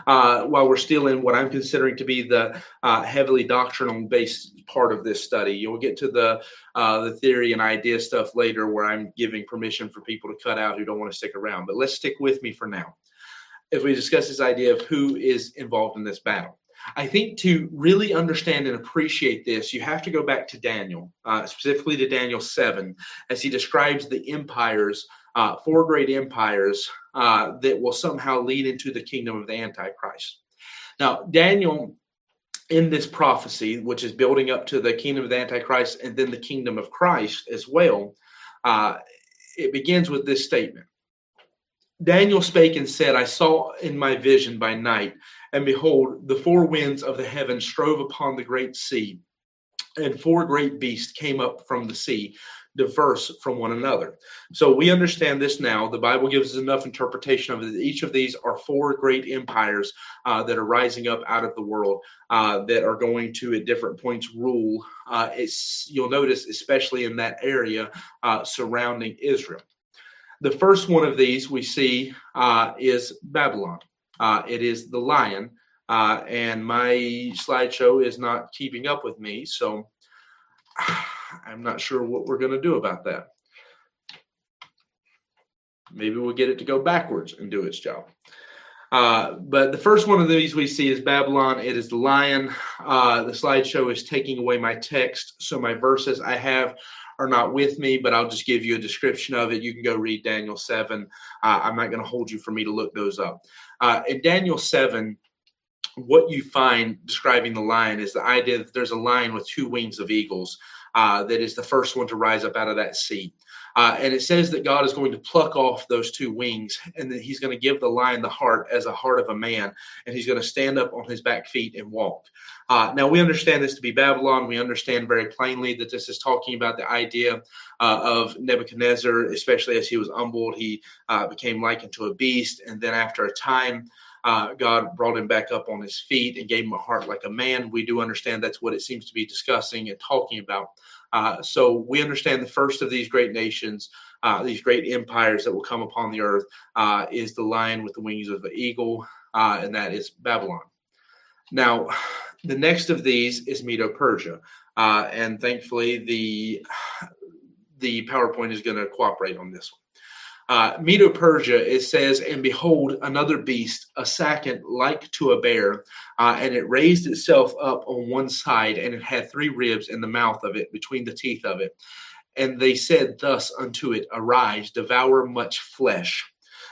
Speaker 1: Uh, while we're still in what I'm considering to be the uh, heavily doctrinal based part of this study. You'll get to the uh, the theory and idea stuff later, where I'm giving permission for people to cut out who don't want to stick around. But let's stick with me for now, as we discuss this idea of who is involved in this battle. I think to really understand and appreciate this, you have to go back to Daniel, uh, specifically to Daniel 7, as he describes the empires, uh, four great empires uh, that will somehow lead into the kingdom of the Antichrist. Now, Daniel, in this prophecy, which is building up to the kingdom of the Antichrist and then the kingdom of Christ as well, uh, it begins with this statement Daniel spake and said, I saw in my vision by night, and behold, the four winds of the heaven strove upon the great sea, and four great beasts came up from the sea, diverse from one another. So we understand this now. The Bible gives us enough interpretation of it. Each of these are four great empires uh, that are rising up out of the world uh, that are going to, at different points, rule. Uh, you'll notice, especially in that area uh, surrounding Israel. The first one of these we see uh, is Babylon. Uh, it is the lion, and my slideshow is not keeping up with me, so [SIGHS] I'm not sure what we're going to do about that. Maybe we'll get it to go backwards and do its job. Uh, but the first one of these we see is Babylon. It is the lion. Uh, the slideshow is taking away my text, so my verses I have are not with me, but I'll just give you a description of it. You can go read Daniel 7. Uh, I'm not going to hold you for me to look those up. Uh, in Daniel 7, what you find describing the lion is the idea that there's a lion with two wings of eagles uh, that is the first one to rise up out of that sea. Uh, and it says that God is going to pluck off those two wings and that he's going to give the lion the heart as a heart of a man and he's going to stand up on his back feet and walk. Uh, now, we understand this to be Babylon. We understand very plainly that this is talking about the idea uh, of Nebuchadnezzar, especially as he was humbled. He uh, became likened to a beast. And then after a time, uh, God brought him back up on his feet and gave him a heart like a man. We do understand that's what it seems to be discussing and talking about. Uh, so we understand the first of these great nations, uh, these great empires that will come upon the earth, uh, is the lion with the wings of the eagle, uh, and that is Babylon. Now, the next of these is Medo Persia, uh, and thankfully the the PowerPoint is going to cooperate on this one. Uh, Medo Persia, it says, and behold, another beast, a second like to a bear, uh, and it raised itself up on one side, and it had three ribs in the mouth of it, between the teeth of it. And they said thus unto it, Arise, devour much flesh.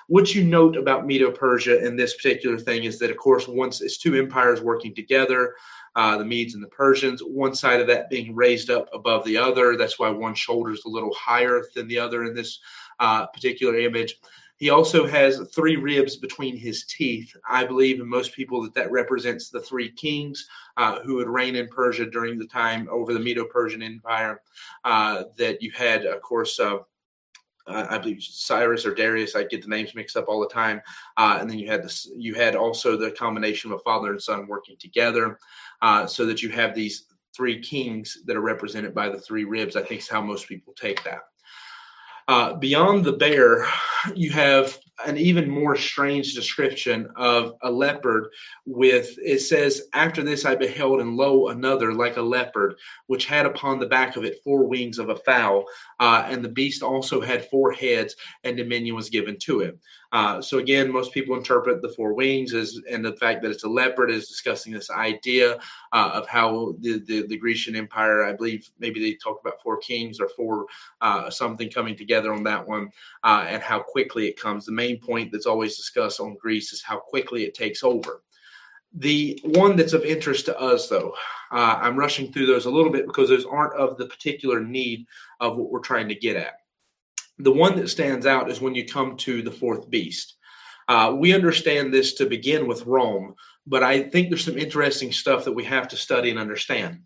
Speaker 1: What you note about Medo Persia in this particular thing is that, of course, once it's two empires working together, uh, the Medes and the Persians, one side of that being raised up above the other. That's why one shoulder is a little higher than the other in this uh, particular image. He also has three ribs between his teeth. I believe in most people that that represents the three kings uh, who would reign in Persia during the time over the Medo-Persian Empire. Uh, that you had, of course, uh, I believe Cyrus or Darius. I get the names mixed up all the time. Uh, and then you had this. You had also the combination of a father and son working together, uh, so that you have these three kings that are represented by the three ribs. I think is how most people take that. Uh, beyond the bear, you have an even more strange description of a leopard with it says after this i beheld and lo another like a leopard which had upon the back of it four wings of a fowl uh, and the beast also had four heads and dominion was given to it uh, so again, most people interpret the four wings as, and the fact that it's a leopard is discussing this idea uh, of how the, the, the Grecian Empire, I believe maybe they talk about four kings or four uh, something coming together on that one, uh, and how quickly it comes. The main point that's always discussed on Greece is how quickly it takes over. The one that's of interest to us, though, uh, I'm rushing through those a little bit because those aren't of the particular need of what we're trying to get at the one that stands out is when you come to the fourth beast. Uh, we understand this to begin with Rome, but I think there's some interesting stuff that we have to study and understand.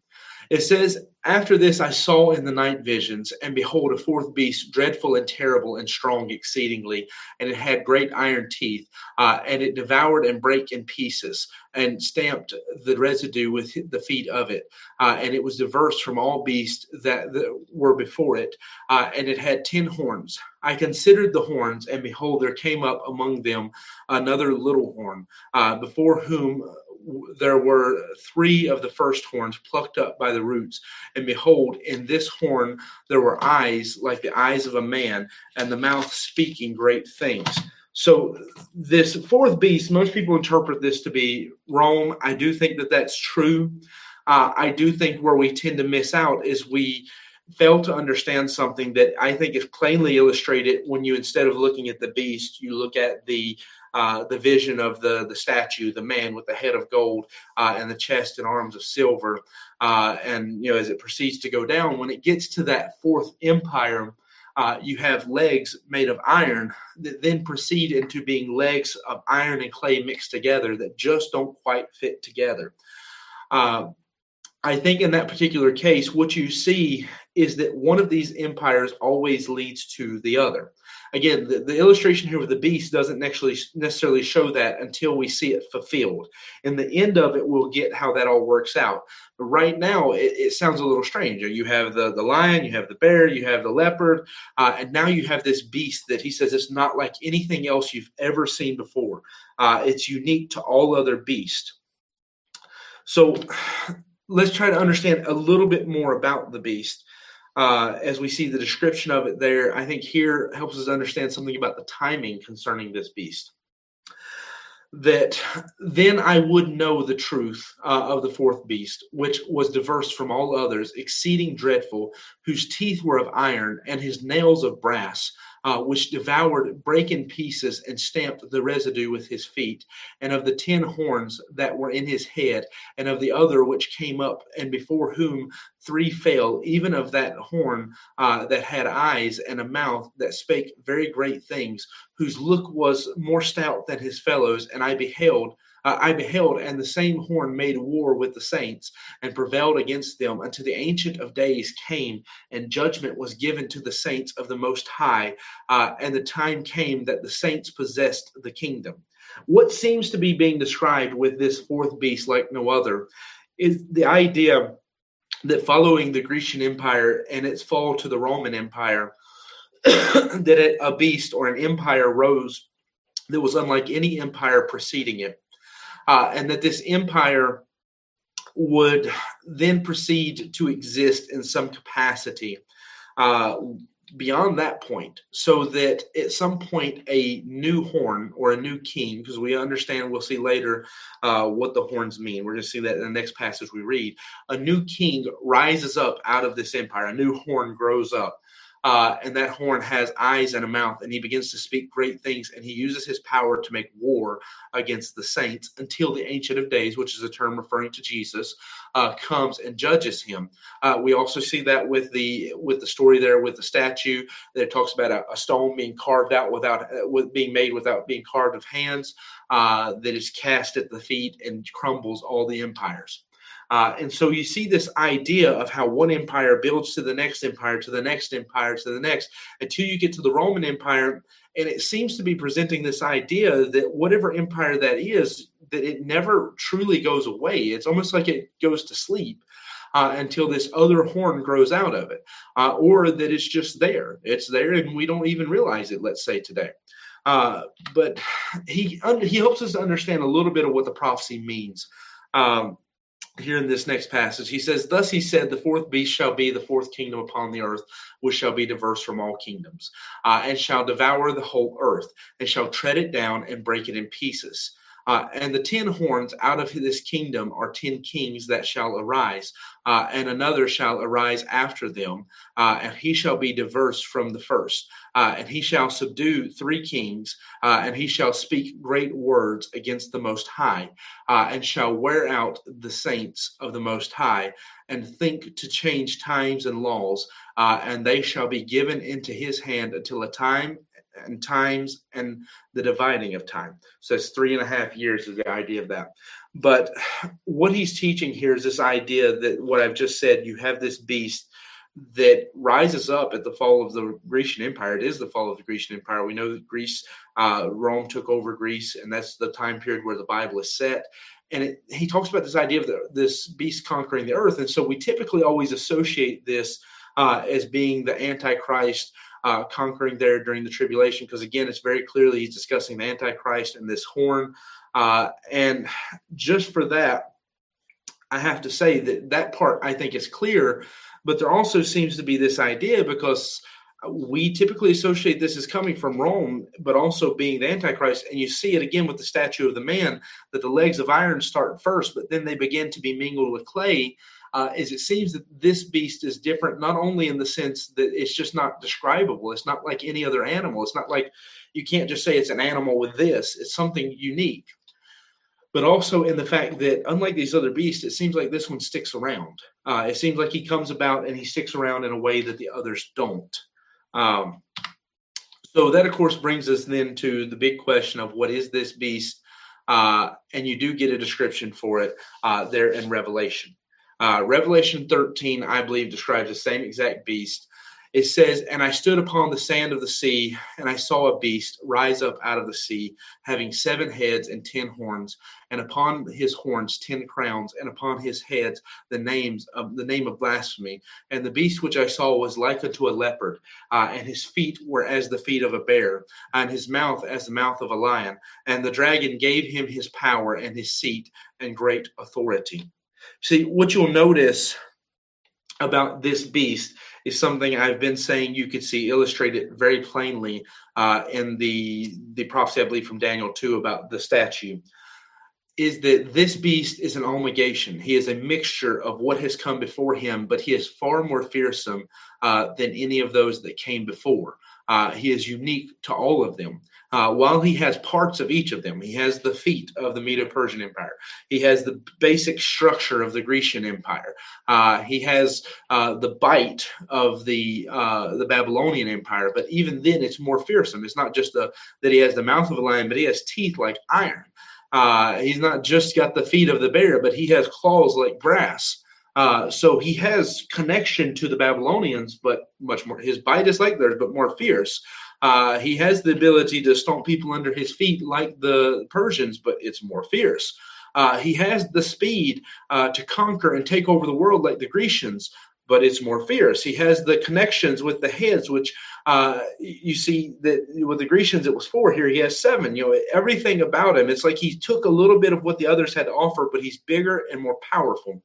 Speaker 1: It says, After this I saw in the night visions, and behold, a fourth beast, dreadful and terrible and strong exceedingly, and it had great iron teeth, uh, and it devoured and brake in pieces, and stamped the residue with the feet of it. Uh, and it was diverse from all beasts that, that were before it, uh, and it had ten horns. I considered the horns, and behold, there came up among them another little horn, uh, before whom there were three of the first horns plucked up by the roots. And behold, in this horn there were eyes like the eyes of a man, and the mouth speaking great things. So, this fourth beast, most people interpret this to be Rome. I do think that that's true. Uh, I do think where we tend to miss out is we fail to understand something that I think is plainly illustrated when you, instead of looking at the beast, you look at the uh, the vision of the the statue, the man with the head of gold uh, and the chest and arms of silver. Uh, and you know, as it proceeds to go down, when it gets to that fourth empire, uh, you have legs made of iron that then proceed into being legs of iron and clay mixed together that just don't quite fit together. Uh, I think in that particular case, what you see is that one of these empires always leads to the other. Again, the, the illustration here with the beast doesn't actually necessarily show that until we see it fulfilled. In the end of it, we'll get how that all works out. But right now, it, it sounds a little strange. You have the, the lion, you have the bear, you have the leopard, uh, and now you have this beast that he says it's not like anything else you've ever seen before. Uh, it's unique to all other beasts. So let's try to understand a little bit more about the beast. Uh, as we see the description of it there, I think here helps us understand something about the timing concerning this beast. That then I would know the truth uh, of the fourth beast, which was diverse from all others, exceeding dreadful, whose teeth were of iron and his nails of brass uh, which devoured, brake in pieces, and stamped the residue with his feet, and of the ten horns that were in his head, and of the other which came up, and before whom three fell, even of that horn uh, that had eyes and a mouth that spake very great things, whose look was more stout than his fellows, and I beheld uh, I beheld, and the same horn made war with the saints and prevailed against them until the Ancient of Days came, and judgment was given to the saints of the Most High. Uh, and the time came that the saints possessed the kingdom. What seems to be being described with this fourth beast, like no other, is the idea that following the Grecian Empire and its fall to the Roman Empire, [COUGHS] that a beast or an empire rose that was unlike any empire preceding it uh, and that this empire would then proceed to exist in some capacity uh, beyond that point, so that at some point a new horn or a new king, because we understand, we'll see later uh, what the horns mean. We're going to see that in the next passage we read. A new king rises up out of this empire, a new horn grows up uh, and that horn has eyes and a mouth, and he begins to speak great things, and he uses his power to make war against the saints until the Ancient of Days, which is a term referring to Jesus, uh, comes and judges him. Uh, we also see that with the with the story there with the statue that talks about a, a stone being carved out without uh, with being made without being carved of hands, uh, that is cast at the feet and crumbles all the empires. Uh, and so you see this idea of how one empire builds to the next empire, to the next empire, to the next, until you get to the Roman Empire. And it seems to be presenting this idea that whatever empire that is, that it never truly goes away. It's almost like it goes to sleep. Uh, until this other horn grows out of it, uh, or that it's just there. It's there, and we don't even realize it. Let's say today, uh, but he he helps us to understand a little bit of what the prophecy means. Um, here in this next passage. He says, Thus he said, The fourth beast shall be the fourth kingdom upon the earth, which shall be diverse from all kingdoms, uh, and shall devour the whole earth, and shall tread it down and break it in pieces. Uh, and the ten horns out of this kingdom are ten kings that shall arise, uh, and another shall arise after them, uh, and he shall be diverse from the first. Uh, and he shall subdue three kings, uh, and he shall speak great words against the Most High, uh, and shall wear out the saints of the Most High, and think to change times and laws, and they shall be given into his hand until a time and times and the dividing of time. So it's three and a half years is the idea of that. But what he's teaching here is this idea that what I've just said, you have this beast that rises up at the fall of the Grecian Empire. It is the fall of the Grecian Empire. We know that Greece, uh, Rome took over Greece, and that's the time period where the Bible is set. And it, he talks about this idea of the, this beast conquering the earth. And so we typically always associate this uh, as being the Antichrist uh, conquering there during the tribulation, because again, it's very clearly he's discussing the Antichrist and this horn. Uh, and just for that, I have to say that that part I think is clear, but there also seems to be this idea because we typically associate this as coming from Rome, but also being the Antichrist. And you see it again with the statue of the man that the legs of iron start first, but then they begin to be mingled with clay uh, is it seems that this beast is different, not only in the sense that it's just not describable, it's not like any other animal. It's not like you can't just say it's an animal with this, it's something unique. But also in the fact that, unlike these other beasts, it seems like this one sticks around. Uh, it seems like he comes about and he sticks around in a way that the others don't. Um, so that, of course, brings us then to the big question of what is this beast? Uh, and you do get a description for it uh, there in Revelation. Uh, Revelation 13, I believe, describes the same exact beast it says, And I stood upon the sand of the sea, and I saw a beast rise up out of the sea, having seven heads and ten horns, and upon his horns ten crowns, and upon his heads the names of the name of blasphemy. And the beast which I saw was like unto a leopard, uh, and his feet were as the feet of a bear, and his mouth as the mouth of a lion. And the dragon gave him his power and his seat and great authority. See, what you'll notice about this beast is something I've been saying you could see illustrated very plainly uh, in the the prophecy I believe from Daniel 2 about the statue is that this beast is an omligation. He is a mixture of what has come before him, but he is far more fearsome uh, than any of those that came before. Uh, he is unique to all of them. Uh, while he has parts of each of them, he has the feet of the Medo Persian Empire. He has the basic structure of the Grecian Empire. Uh, he has uh, the bite of the uh, the Babylonian Empire. But even then, it's more fearsome. It's not just the, that he has the mouth of a lion, but he has teeth like iron. Uh, he's not just got the feet of the bear, but he has claws like brass. Uh, so he has connection to the Babylonians, but much more. His bite is like theirs, but more fierce. Uh, he has the ability to stomp people under his feet like the Persians, but it's more fierce. Uh, he has the speed uh, to conquer and take over the world like the Grecians, but it's more fierce. He has the connections with the heads, which uh, you see that with the Grecians it was four. Here he has seven. You know everything about him. It's like he took a little bit of what the others had to offer, but he's bigger and more powerful.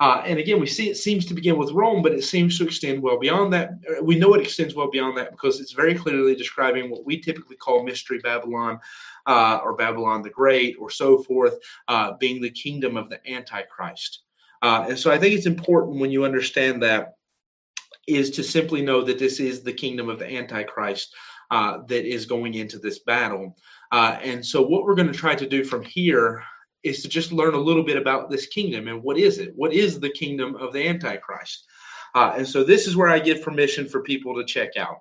Speaker 1: Uh, and again, we see it seems to begin with Rome, but it seems to extend well beyond that. Uh, we know it extends well beyond that because it's very clearly describing what we typically call Mystery Babylon uh, or Babylon the Great or so forth, uh, being the kingdom of the Antichrist. Uh, and so I think it's important when you understand that is to simply know that this is the kingdom of the Antichrist uh, that is going into this battle. and so what we're going to try to do from here is to just learn a little bit about this kingdom and what is it? What is the kingdom of the Antichrist? Uh, and so this is where I give permission for people to check out.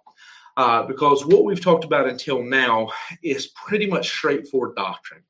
Speaker 1: Uh, because what we've talked about until now is pretty much straightforward doctrine.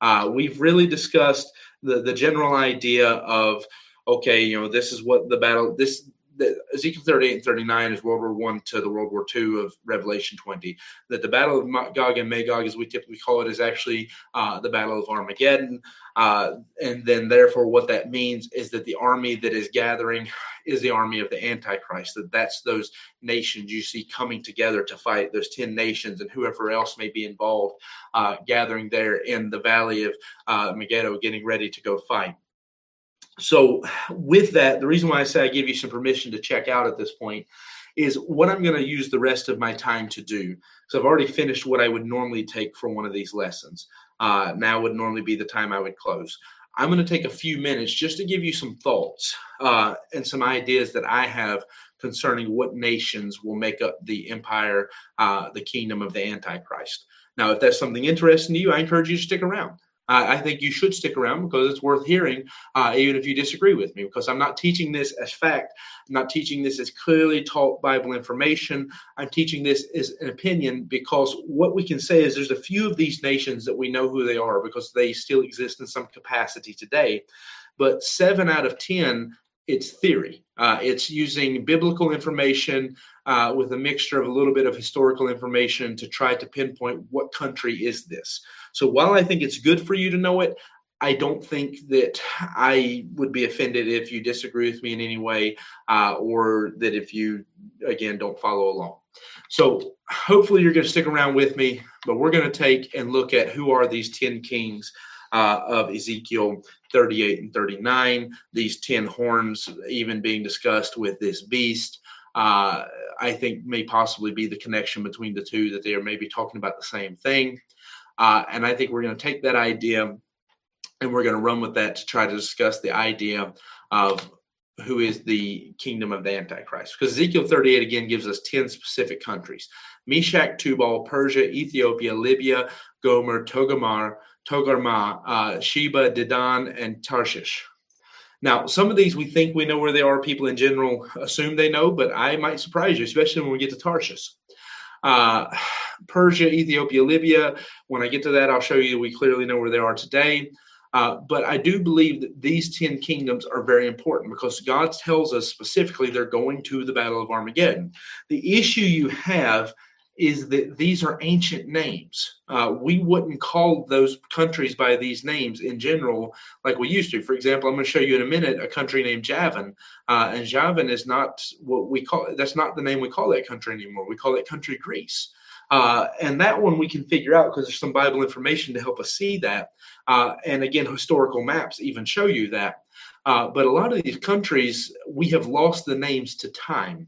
Speaker 1: Uh, we've really discussed the, the general idea of, okay, you know, this is what the battle, this the, Ezekiel 38 and 39 is World War One to the World War Two of Revelation 20. That the Battle of Gog and Magog, as we typically call it, is actually uh, the Battle of Armageddon. Uh, and then, therefore, what that means is that the army that is gathering is the army of the Antichrist. That that's those nations you see coming together to fight. Those ten nations and whoever else may be involved, uh, gathering there in the valley of uh, Megiddo, getting ready to go fight so with that the reason why i say i give you some permission to check out at this point is what i'm going to use the rest of my time to do so i've already finished what i would normally take for one of these lessons. Uh, now would normally be the time i would close. I'm going to take a few minutes just to give you some thoughts uh, and some ideas that i have concerning what nations will make up the empire uh, the kingdom of the antichrist. Now if that's something interesting to you i encourage you to stick around uh, I think you should stick around because it's worth hearing, uh, even if you disagree with me, because I'm not teaching this as fact. I'm not teaching this as clearly taught Bible information. I'm teaching this as an opinion because what we can say is there's a few of these nations that we know who they are because they still exist in some capacity today. But seven out of 10 it's theory. Uh, it's using biblical information uh, with a mixture of a little bit of historical information to try to pinpoint what country is this. So while I think it's good for you to know it, I don't think that I would be offended if you disagree with me in any way, uh, or that if you again don't follow along. So hopefully you're going to stick around with me, but we're going to take and look at who are these ten kings uh, of Ezekiel 38 and 39. These 10 horns, even being discussed with this beast, uh, I think may possibly be the connection between the two, that they are maybe talking about the same thing. Uh, and I think we're going to take that idea and we're going to run with that to try to discuss the idea of who is the kingdom of the Antichrist. Because Ezekiel 38 again gives us 10 specific countries Meshech, Tubal, Persia, Ethiopia, Libya, Gomer, Togarmah, Togarmah, uh, Sheba, Dedan, and Tarshish. Now, some of these we think we know where they are. People in general assume they know, but I might surprise you, especially when we get to Tarshish. Uh, Persia, Ethiopia, Libya. When I get to that, I'll show you we clearly know where they are today. Uh, but I do believe that these 10 kingdoms are very important because God tells us specifically they're going to the Battle of Armageddon. The issue you have is that these are ancient names. Uh, we wouldn't call those countries by these names in general like we used to. For example, I'm going to show you in a minute a country named Javan, uh, and Javan is not what we call. That's not the name we call that country anymore. We call it country Greece. Uh, and that one we can figure out because there's some Bible information to help us see that. Uh, and again, historical maps even show you that. Uh, but a lot of these countries, we have lost the names to time.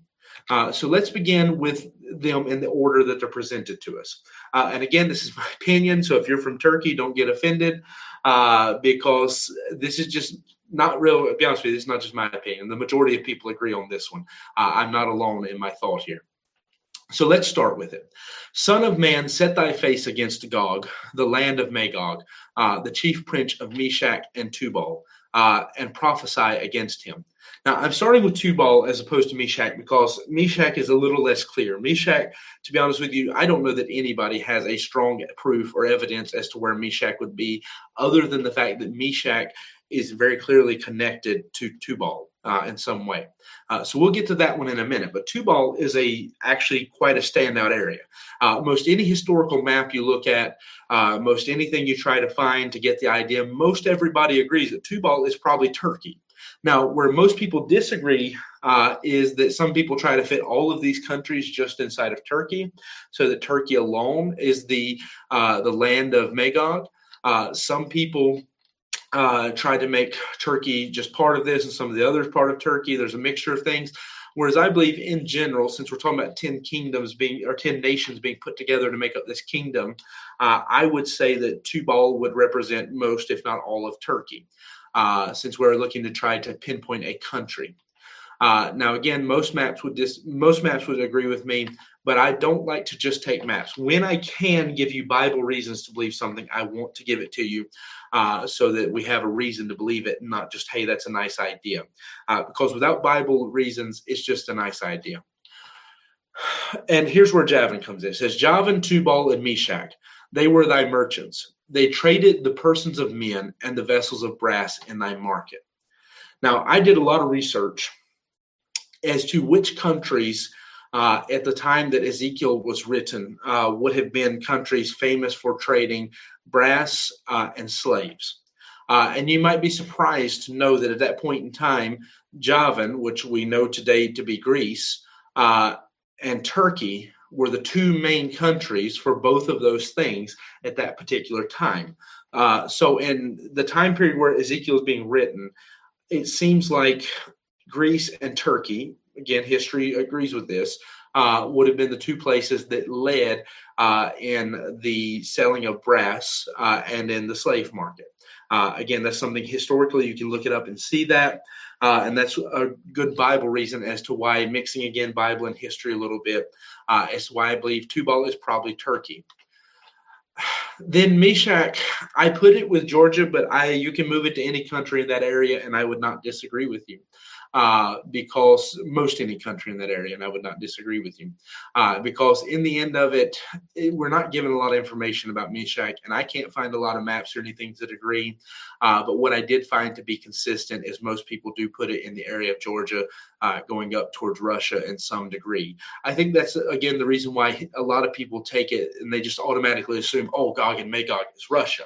Speaker 1: Uh, so let's begin with them in the order that they're presented to us. Uh, and again, this is my [LAUGHS] opinion. So if you're from Turkey, don't get offended uh, because this is just not real. To be honest with you, it's not just my opinion. The majority of people agree on this one. I'm not alone in my thought here. So let's start with it. Son of man, set thy face against Gog, the land of Magog, uh, the chief prince of Meshech and Tubal, uh, and prophesy against him. Now, I'm starting with Tubal as opposed to Meshach because Meshach is a little less clear. Meshach, to be honest with you, I don't know that anybody has a strong proof or evidence as to where Meshach would be, other than the fact that Meshach is very clearly connected to Tubal uh, in some way. Uh, so we'll get to that one in a minute. But Tubal is a actually quite a standout area. Uh, most any historical map you look at, uh, most anything you try to find to get the idea, most everybody agrees that Tubal is probably Turkey. Now, where most people disagree uh, is that some people try to fit all of these countries just inside of Turkey, so that Turkey alone is the uh, the land of Magog. Uh, some people uh, tried to make Turkey just part of this, and some of the others part of Turkey. There's a mixture of things. Whereas I believe, in general, since we're talking about ten kingdoms being or ten nations being put together to make up this kingdom, uh, I would say that Tubal would represent most, if not all, of Turkey uh, since we're looking to try to pinpoint a country. Uh, now, again, most maps would dis- most maps would agree with me, but I don't like to just take maps. When I can give you Bible reasons to believe something, I want to give it to you, uh, so that we have a reason to believe it, not just hey, that's a nice idea. Uh, because without Bible reasons, it's just a nice idea. [SIGHS] And here's where Javan comes in. It says Javan, Tubal, and Meshach. They were thy merchants they traded the persons of men and the vessels of brass in thy market. Now, I did a lot of research as to which countries uh, at the time that Ezekiel was written uh, would have been countries famous for trading brass uh, and slaves. Uh, and you might be surprised to know that at that point in time, Javan, which we know today to be Greece, uh, and Turkey were the two main countries for both of those things at that particular time. Uh, so, in the time period where Ezekiel is being written, it seems like Greece and Turkey, again, history agrees with this, uh, would have been the two places that led uh, in the selling of brass uh, and in the slave market. Uh, again, that's something historically you can look it up and see that. Uh, and that's a good Bible reason as to why mixing again Bible and history a little bit uh, as why I believe Tubal is probably Turkey. [SIGHS] Then Meshach, I put it with Georgia, but I you can move it to any country in that area, and I would not disagree with you uh, because most any country in that area, and I would not disagree with you, uh, because in the end of it, it, we're not given a lot of information about Meshach, and I can't find a lot of maps or anything to agree. Uh, but what I did find to be consistent is most people do put it in the area of Georgia, uh, going up towards Russia in some degree. I think that's again the reason why a lot of people take it and they just automatically assume, oh, Gog and Magog is Russia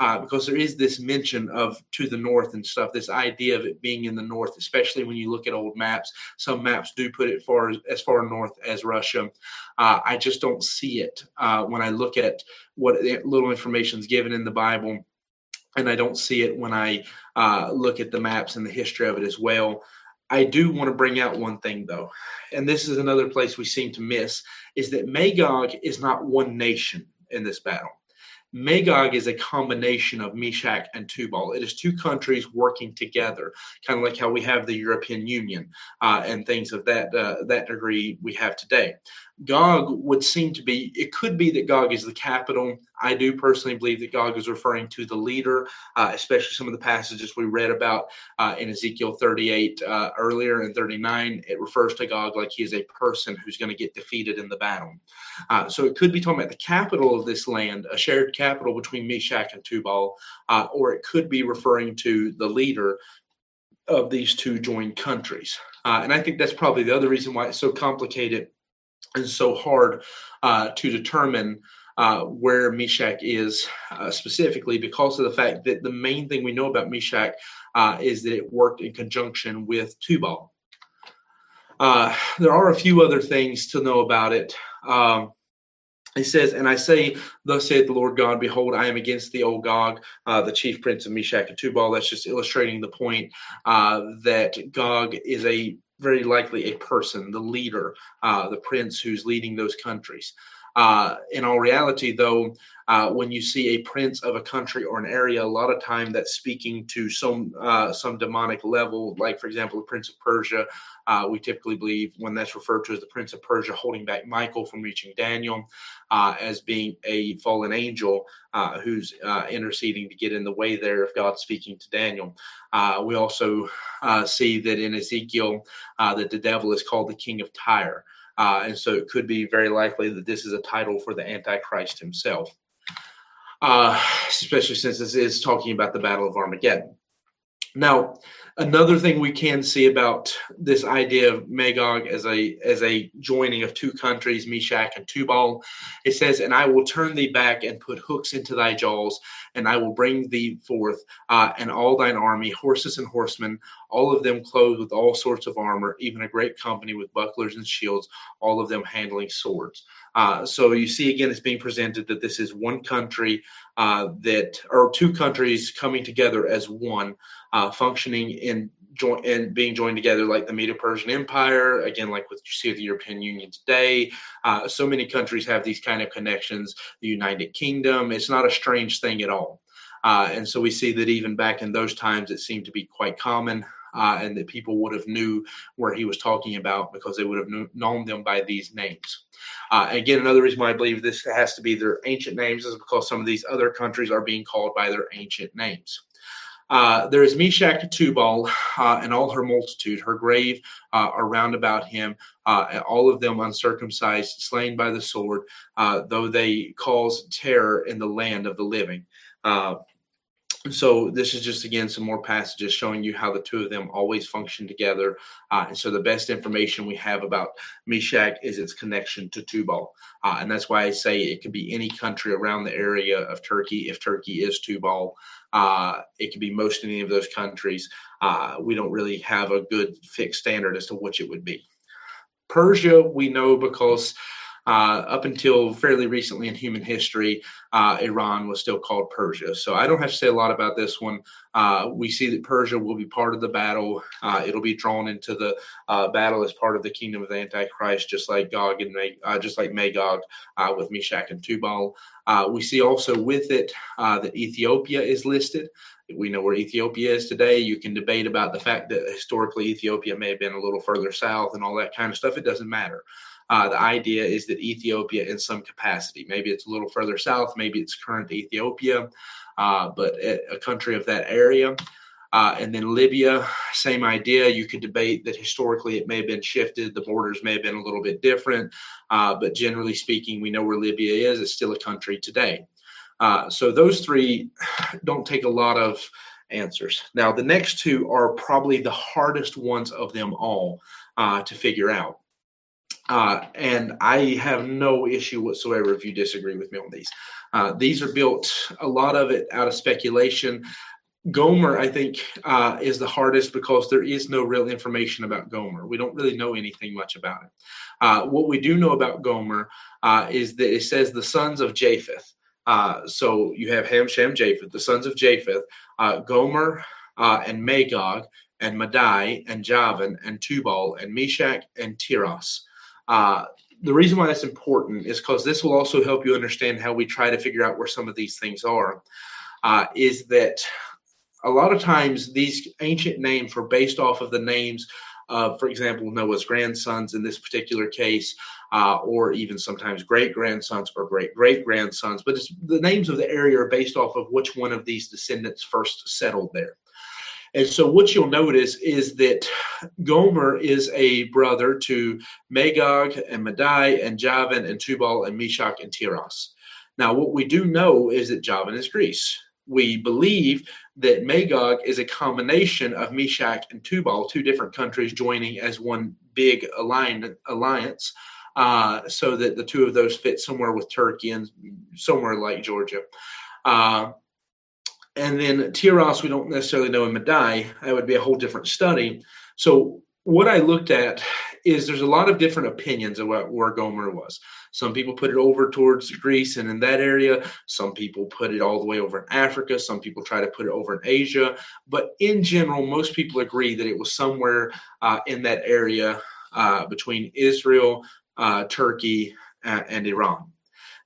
Speaker 1: uh, because there is this mention of to the north and stuff. This idea of it being in the north, especially when you look at old maps. Some maps do put it far as far north as Russia. Uh, I just don't see it uh, when I look at what little information is given in the Bible, and I don't see it when I uh, look at the maps and the history of it as well. I do want to bring out one thing though, and this is another place we seem to miss, is that Magog is not one nation in this battle. Magog is a combination of Meshach and Tubal. It is two countries working together, kind of like how we have the European Union uh, and things of that uh, that degree we have today. Gog would seem to be, it could be that Gog is the capital. I do personally believe that Gog is referring to the leader, uh, especially some of the passages we read about uh, in Ezekiel 38 uh, earlier and 39. It refers to Gog like he is a person who's going to get defeated in the battle. Uh, so it could be talking about the capital of this land, a shared capital between Meshach and Tubal, uh, or it could be referring to the leader of these two joined countries. Uh, and I think that's probably the other reason why it's so complicated and so hard uh, to determine uh, where Meshach is uh, specifically because of the fact that the main thing we know about Meshach uh, is that it worked in conjunction with Tubal. Uh, there are a few other things to know about it. Um, he says, And I say, Thus saith the Lord God, Behold, I am against the old Gog, uh, the chief prince of Meshach and Tubal. That's just illustrating the point uh, that Gog is a very likely a person, the leader, uh, the prince who's leading those countries. Uh, in all reality, though, uh, when you see a prince of a country or an area, a lot of time that's speaking to some uh, some demonic level. Like, for example, the prince of Persia. Uh, we typically believe when that's referred to as the prince of Persia, holding back Michael from reaching Daniel, uh, as being a fallen angel uh, who's interceding to get in the way there of God speaking to Daniel. we also see that in Ezekiel that the devil is called the king of Tyre. Uh, and so it could be very likely that this is a title for the Antichrist himself, uh, especially since this is talking about the Battle of Armageddon. Now, another thing we can see about this idea of Magog as a as a joining of two countries, Meshach and Tubal, it says, "And I will turn thee back and put hooks into thy jaws, and I will bring thee forth, uh, and all thine army, horses and horsemen, all of them clothed with all sorts of armor, even a great company with bucklers and shields, all of them handling swords." Uh, so you see again, it's being presented that this is one country uh, that, or two countries coming together as one, uh, functioning in joint and being joined together like the Medo-Persian Empire, again, like what you see with the European Union today. Uh, so many countries have these kind of connections. The United Kingdom, it's not a strange thing at all. Uh, and so we see that even back in those times, it seemed to be quite common uh, and that people would have knew where he was talking about because they would have knew, known them by these names. Uh, again, another reason why I believe this has to be their ancient names is because some of these other countries are being called by their ancient names. Uh, there is Meshach Tubal uh, and all her multitude, her grave uh, are round about him, uh, all of them uncircumcised, slain by the sword, uh, though they cause terror in the land of the living. So this is just again some more passages showing you how the two of them always function together. Uh, and so the best information we have about meshach is its connection to tubal. Uh, and that's why i say it could be any country around the area of turkey if turkey is tubal. Uh, it could be most any of those countries. Uh, we don't really have a good fixed standard as to which it would be. Persia we know because uh, up until fairly recently in human history, uh, Iran was still called Persia. So I don't have to say a lot about this one. Uh, we see that Persia will be part of the battle. Uh, it'll be drawn into the uh, battle as part of the kingdom of the Antichrist, just like Gog and Mag- uh, just like Magog with Meshach and Tubal. we see also with it that Ethiopia is listed. We know where Ethiopia is today. You can debate about the fact that historically Ethiopia may have been a little further south and all that kind of stuff. It doesn't matter. Uh, the idea is that Ethiopia, in some capacity, maybe it's a little further south, maybe it's current Ethiopia, uh, but a, country of that area. Uh, and then Libya, same idea. You could debate that historically it may have been shifted, the borders may have been a little bit different, uh, but generally speaking, we know where Libya is. It's still a country today. Uh, so those three don't take a lot of answers. Now, the next two are probably the hardest ones of them all uh, to figure out. Uh, and I have no issue whatsoever if you disagree with me on these. Uh, these are built, a lot of it out of speculation. Gomer, I think, uh, is the hardest because there is no real information about Gomer. We don't really know anything much about it. Uh, what we do know about Gomer uh, is that it says the sons of Japheth. So you have Ham, Shem, Japheth, the sons of Japheth, Gomer and Magog and Madai and Javan and Tubal and Meshach and Tiras. Uh, the reason why that's important is because this will also help you understand how we try to figure out where some of these things are. Uh, is that a lot of times these ancient names were based off of the names of, for example, Noah's grandsons in this particular case, uh, or even sometimes great grandsons or great great grandsons. But the names of the area are based off of which one of these descendants first settled there. And so, what you'll notice is that Gomer is a brother to Magog and Madai and Javan and Tubal and Meshach and Tiras. Now, what we do know is that Javan is Greece. We believe that Magog is a combination of Meshach and Tubal, two different countries joining as one big alliance, uh, so that the two of those fit somewhere with Turkey and somewhere like Georgia. Uh, and then Tiras, we don't necessarily know in Madai. That would be a whole different study. So what I looked at is there's a lot of different opinions about where Gomer was. Some people put it over towards Greece and in that area. Some people put it all the way over in Africa. Some people try to put it over in Asia. But in general, most people agree that it was somewhere uh, in that area uh, between Israel, uh, Turkey, and Iran.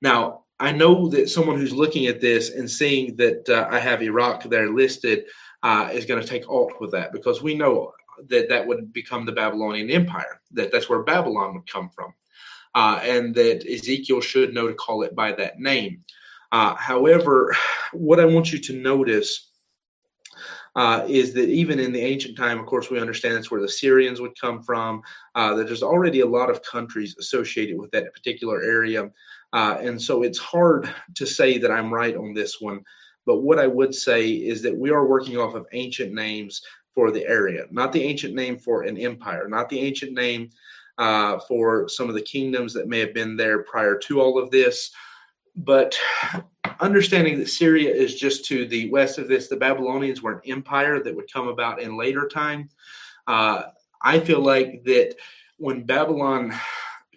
Speaker 1: Now, I know that someone who's looking at this and seeing that uh, I have Iraq there listed uh, is going to take alt with that because we know that that would become the Babylonian Empire, that that's where Babylon would come from, uh, and that Ezekiel should know to call it by that name. Uh, however, [SIGHS] what I want you to notice uh, is that even in the ancient time, of course, we understand it's where the Syrians would come from, uh, that there's already a lot of countries associated with that particular area. Uh, and so it's hard to say that I'm right on this one. But what I would say is that we are working off of ancient names for the area, not the ancient name for an empire, not the ancient name uh, for some of the kingdoms that may have been there prior to all of this. But understanding that Syria is just to the west of this, the Babylonians were an empire that would come about in later time. Uh, I feel like that when Babylon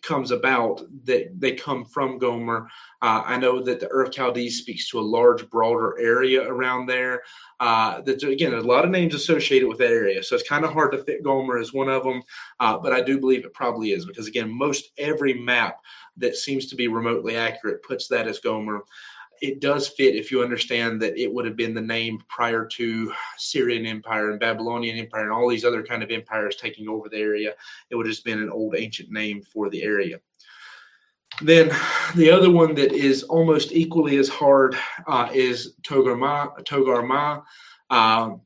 Speaker 1: comes about that they come from Gomer. Uh, I know that the Ur Chaldees speaks to a large, broader area around there. Uh, that again, there's a lot of names associated with that area, so it's kind of hard to fit Gomer as one of them. Uh, but I do believe it probably is because again, most every map that seems to be remotely accurate puts that as Gomer it does fit if you understand that it would have been the name prior to Syrian Empire and Babylonian Empire and all these other kind of empires taking over the area. It would have just been an old ancient name for the area. Then the other one that is almost equally as hard uh, is Togarmah. Togarmah. Um,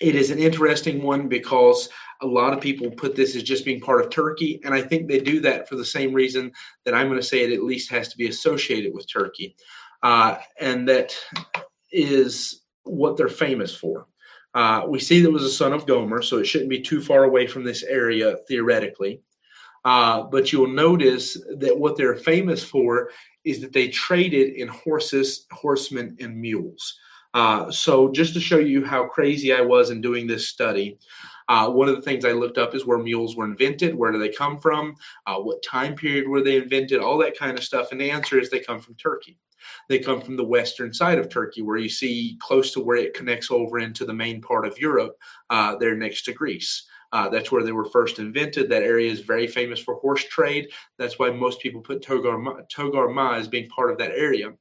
Speaker 1: it is an interesting one because a lot of people put this as just being part of Turkey, and I think they do that for the same reason that I'm going to say it at least has to be associated with Turkey uh, and that is what they're famous for. Uh, we see that was a son of Gomer, so it shouldn't be too far away from this area theoretically. Uh, but you'll notice that what they're famous for is that they traded in horses, horsemen, and mules. Uh, so, just to show you how crazy I was in doing this study, uh, one of the things I looked up is where mules were invented. Where do they come from? Uh, what time period were they invented? All that kind of stuff. And the answer is they come from Turkey. They come from the western side of Turkey, where you see close to where it connects over into the main part of Europe, uh, there next to Greece. Uh, that's where they were first invented. That area is very famous for horse trade. That's why most people put Togarmah, Togarmah as being part of that area.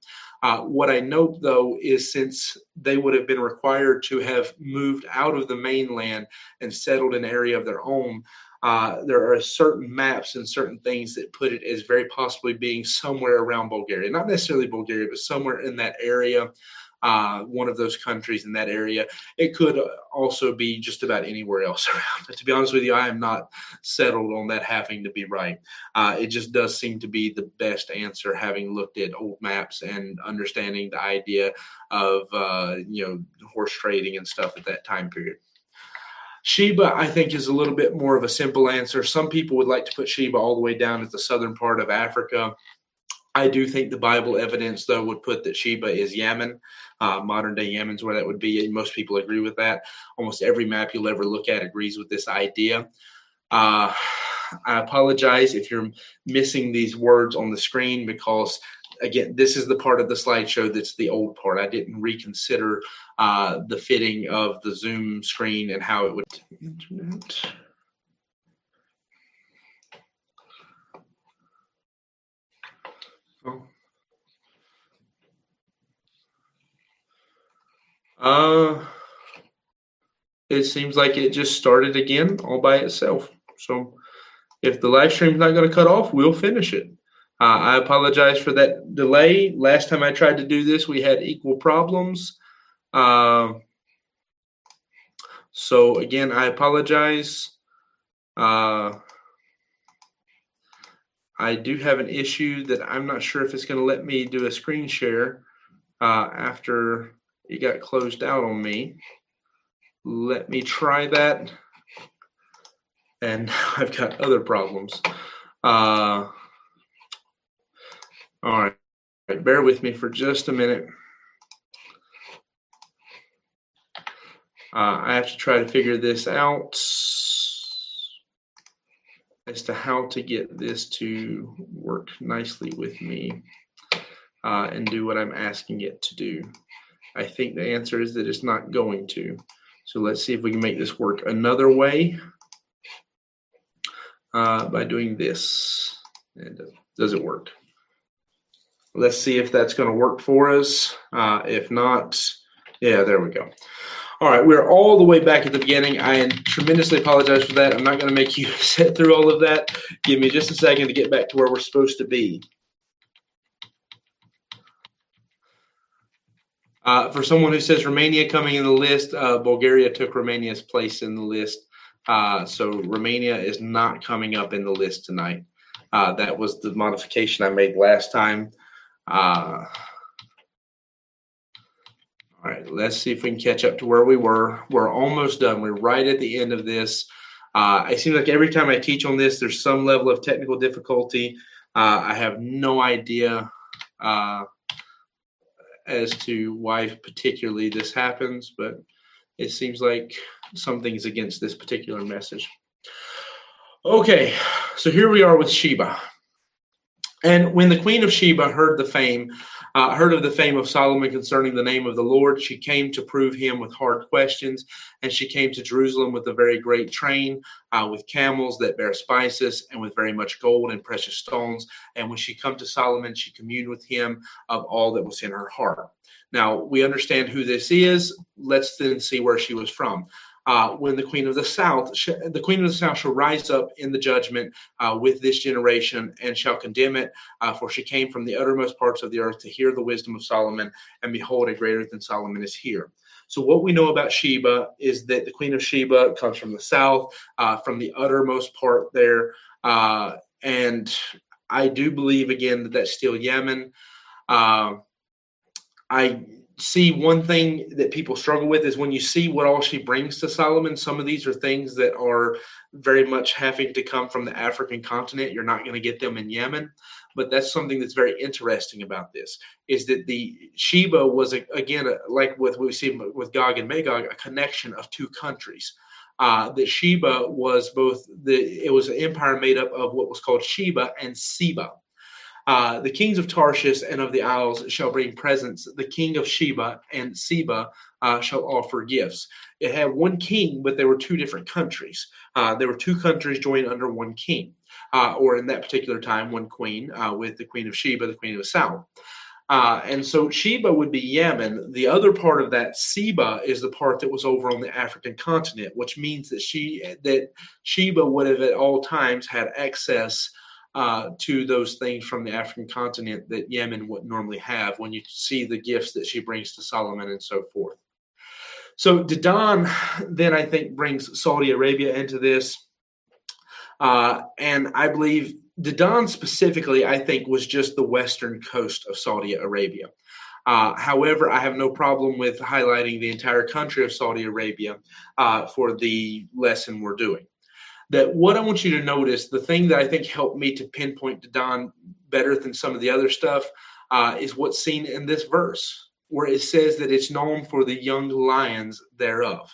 Speaker 1: Uh, what I note though is since they would have been required to have moved out of the mainland and settled an area of their own, uh, there are certain maps and certain things that put it as very possibly being somewhere around Bulgaria, not necessarily Bulgaria, but somewhere in that area, uh, one of those countries in that area. It could also be just about anywhere else [LAUGHS] around. But to be honest with you, I am not settled on that having to be right. Uh, it just does seem to be the best answer, having looked at old maps and understanding the idea of uh, you know horse trading and stuff at that time period. Sheba, I think, is a little bit more of a simple answer. Some people would like to put Sheba all the way down at the southern part of Africa. I do think the Bible evidence, though, would put that Sheba is Yemen. Uh, modern day Yemen's where that would be, and most people agree with that. Almost every map you'll ever look at agrees with this idea. Uh, I apologize if you're missing these words on the screen because again, this is the part of the slideshow that's the old part. I didn't reconsider uh, the fitting of the Zoom screen and how it would. Internet. Oh. Uh, it seems like it just started again all by itself. So if the live stream's not going to cut off, we'll finish it. Uh, I apologize for that delay. Last time I tried to do this, we had equal problems. Uh, so again, I apologize. Uh, I do have an issue that I'm not sure if it's going to let me do a screen share uh, after it got closed out on me. Let me try that. And [LAUGHS] I've got other problems. Uh, all right. Bear with me for just a minute. Uh, I have to try to figure this out as to how to get this to work nicely with me uh, and do what I'm asking it to do. I think the answer is that it's not going to. So let's see if we can make this work another way uh, by doing this. And uh, does it work? Let's see if that's going to work for us. Uh, if not, yeah, there we go. All right, we're all the way back at the beginning. I tremendously apologize for that. I'm not going to make [LAUGHS] you sit through all of that. Give me just a second to get back to where we're supposed to be. Uh, for someone who says Romania coming in the list, uh, Bulgaria took Romania's place in the list. Uh, so Romania is not coming up in the list tonight. Uh, that was the modification I made last time. All right, let's see if we can catch up to where we were. We're almost done. We're right at the end of this. Uh, it seems like every time I teach on this, there's some level of technical difficulty. Uh, I have no idea uh, as to why particularly this happens, but it seems like something's against this particular message. Okay, so here we are with Sheba. And when the queen of Sheba heard the fame, uh, heard of the fame of Solomon concerning the name of the Lord, she came to prove him with hard questions, and she came to Jerusalem with a very great train, uh, with camels that bear spices, and with very much gold and precious stones. And when she come to Solomon, she communed with him of all that was in her heart. Now we understand who this is. Let's then see where she was from uh, when the queen of the south, sh- the queen of the south shall rise up in the judgment uh, with this generation and shall condemn it, uh, for she came from the uttermost parts of the earth to hear the wisdom of Solomon, and behold, a greater than Solomon is here. So what we know about Sheba is that the queen of Sheba comes from the south, uh, from the uttermost part there, uh, and I do believe again that that's still Yemen. Uh, I see one thing that people struggle with is when you see what all she brings to Solomon, some of these are things that are very much having to come from the African continent. You're not going to get them in Yemen. But that's something that's very interesting about this is that the Sheba was again like with what we see with Gog and Magog, a connection of two countries. Uh, that Sheba was both the it was an empire made up of what was called Sheba and Seba. Uh, the kings of Tarshish and of the isles shall bring presents. The king of Sheba and Seba uh, shall offer gifts. It had one king, but there were two different countries. Uh, there were two countries joined under one king, uh, or in that particular time, one queen, uh, with the queen of Sheba, the queen of south. Uh, and so Sheba would be Yemen. The other part of that Seba is the part that was over on the African continent, which means that she that Sheba would have at all times had access uh, to those things from the African continent that Yemen would normally have when you see the gifts that she brings to Solomon and so forth. So Dedan then I think brings Saudi Arabia into this. Uh, and I believe Dedan specifically, I think, was just the western coast of Saudi Arabia. Uh, however, I have no problem with highlighting the entire country of Saudi Arabia uh, for the lesson we're doing that what I want you to notice, the thing that I think helped me to pinpoint Dedan better than some of the other stuff, uh, is what's seen in this verse, where it says that it's known for the young lions thereof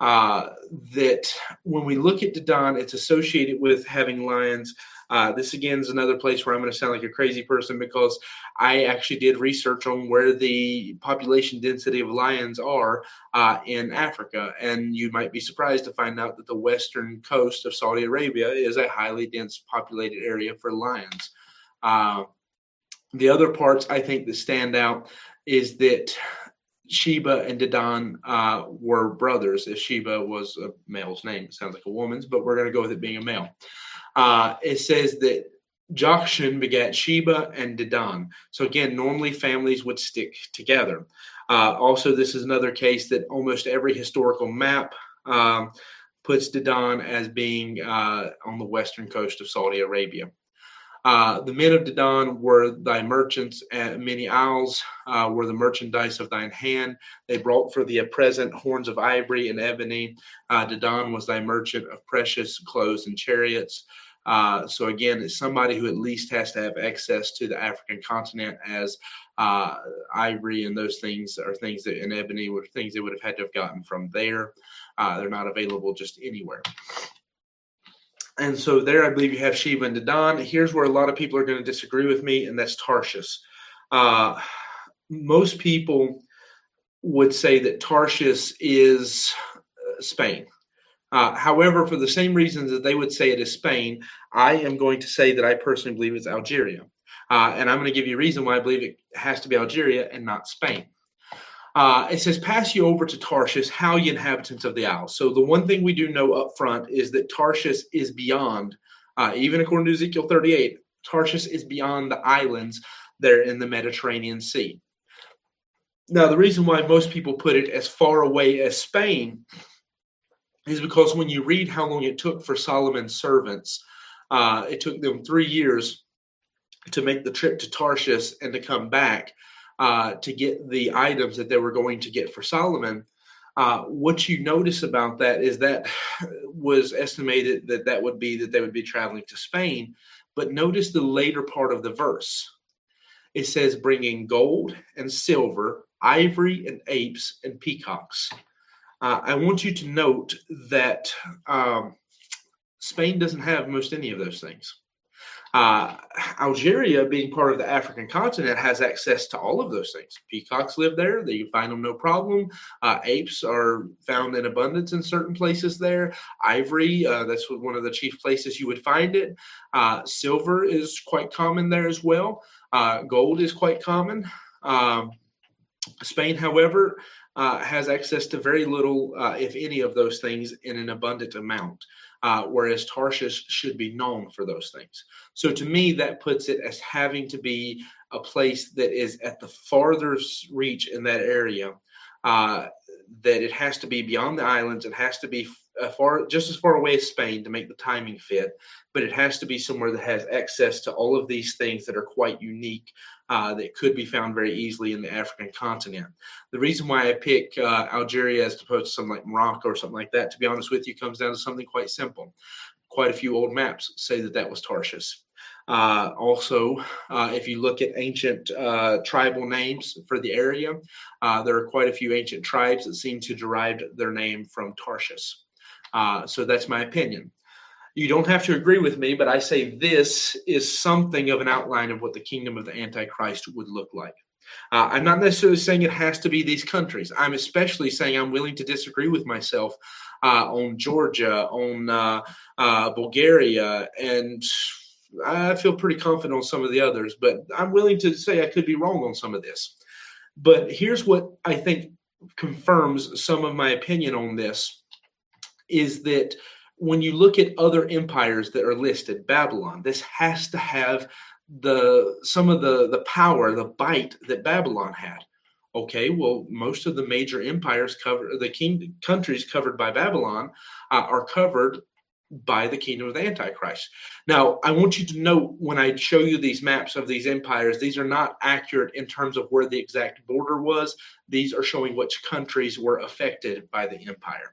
Speaker 1: uh, that when we look at Dedan, it's associated with having lions. Uh, this again is another place where I'm going to sound like a crazy person because I actually did research on where the population density of lions are uh, in Africa, and you might be surprised to find out that the western coast of Saudi Arabia is a highly dense populated area for lions. Uh, the other parts I think that stand out is that Sheba and Dedan uh, were brothers. If Sheba was a male's name, it sounds like a woman's, but we're going to go with it being a male. Uh, it says that Jokshan begat Sheba and Dedan. So again, normally families would stick together. Uh, also, this is another case that almost every historical map um, puts Dedan as being uh, on the western coast of Saudi Arabia. Uh, the men of Dedan were thy merchants, and many isles uh, were the merchandise of thine hand. They brought for thee a present horns of ivory and ebony. Uh, Dedan was thy merchant of precious clothes and chariots. Uh, so again, it's somebody who at least has to have access to the African continent, as uh, ivory and those things are things that in ebony were things they would have had to have gotten from there. Uh, they're not available just anywhere. And so there, I believe you have Sheba and Dedan. Here's where a lot of people are going to disagree with me, and that's Tarshish. Uh, most people would say that Tarshish is uh, Spain. Uh, however, for the same reasons that they would say it is Spain, I am going to say that I personally believe it's Algeria. Uh, and I'm going to give you a reason why I believe it has to be Algeria and not Spain. Uh, it says, Pass you over to Tarshish, how ye inhabitants of the isle. So, the one thing we do know up front is that Tarshish is beyond, uh, even according to Ezekiel 38, Tarshish is beyond the islands there in the Mediterranean Sea. Now, the reason why most people put it as far away as Spain is because when you read how long it took for Solomon's servants, uh, it took them three years to make the trip to Tarshish and to come back uh, to get the items that they were going to get for Solomon. Uh, what you notice about that is that [SIGHS] was estimated that that would be that they would be traveling to Spain. But notice the later part of the verse. It says, bringing gold and silver, ivory and apes and peacocks. Uh, I want you to note that um, Spain doesn't have most any of those things. Uh, Algeria, being part of the African continent, has access to all of those things. Peacocks live there; they find them no problem. Uh, apes are found in abundance in certain places there. Ivory, uh, that's one of the chief places you would find it. Uh, silver is quite common there as well. Uh, gold is quite common. Um, Spain, however, uh, has access to very little, uh, if any, of those things in an abundant amount, uh, whereas Tarshish should be known for those things. So to me, that puts it as having to be a place that is at the farthest reach in that area. Uh, that it has to be beyond the islands. It has to be uh, far, just as far away as Spain to make the timing fit, but it has to be somewhere that has access to all of these things that are quite unique uh, that could be found very easily in the African continent. The reason why I pick uh, Algeria as opposed to something like Morocco or something like that, to be honest with you, comes down to something quite simple. Quite a few old maps say that that was Tarshish. Uh, also, uh, if you look at ancient uh, tribal names for the area, uh, there are quite a few ancient tribes that seem to derive their name from Tarshish. Uh, so that's my opinion. You don't have to agree with me, but I say this is something of an outline of what the kingdom of the Antichrist would look like. Uh, I'm not necessarily saying it has to be these countries. I'm especially saying I'm willing to disagree with myself uh, on Georgia, on uh, uh Bulgaria, and I feel pretty confident on some of the others, but I'm willing to say I could be wrong on some of this. But here's what I think confirms some of my opinion on this is that when you look at other empires that are listed, Babylon, this has to have the some of the the power, the bite that Babylon had. Okay, well, most of the major empires cover the king countries covered by Babylon uh, are covered by the kingdom of the Antichrist. Now, I want you to know when I show you these maps of these empires, these are not accurate in terms of where the exact border was. These are showing which countries were affected by the empire.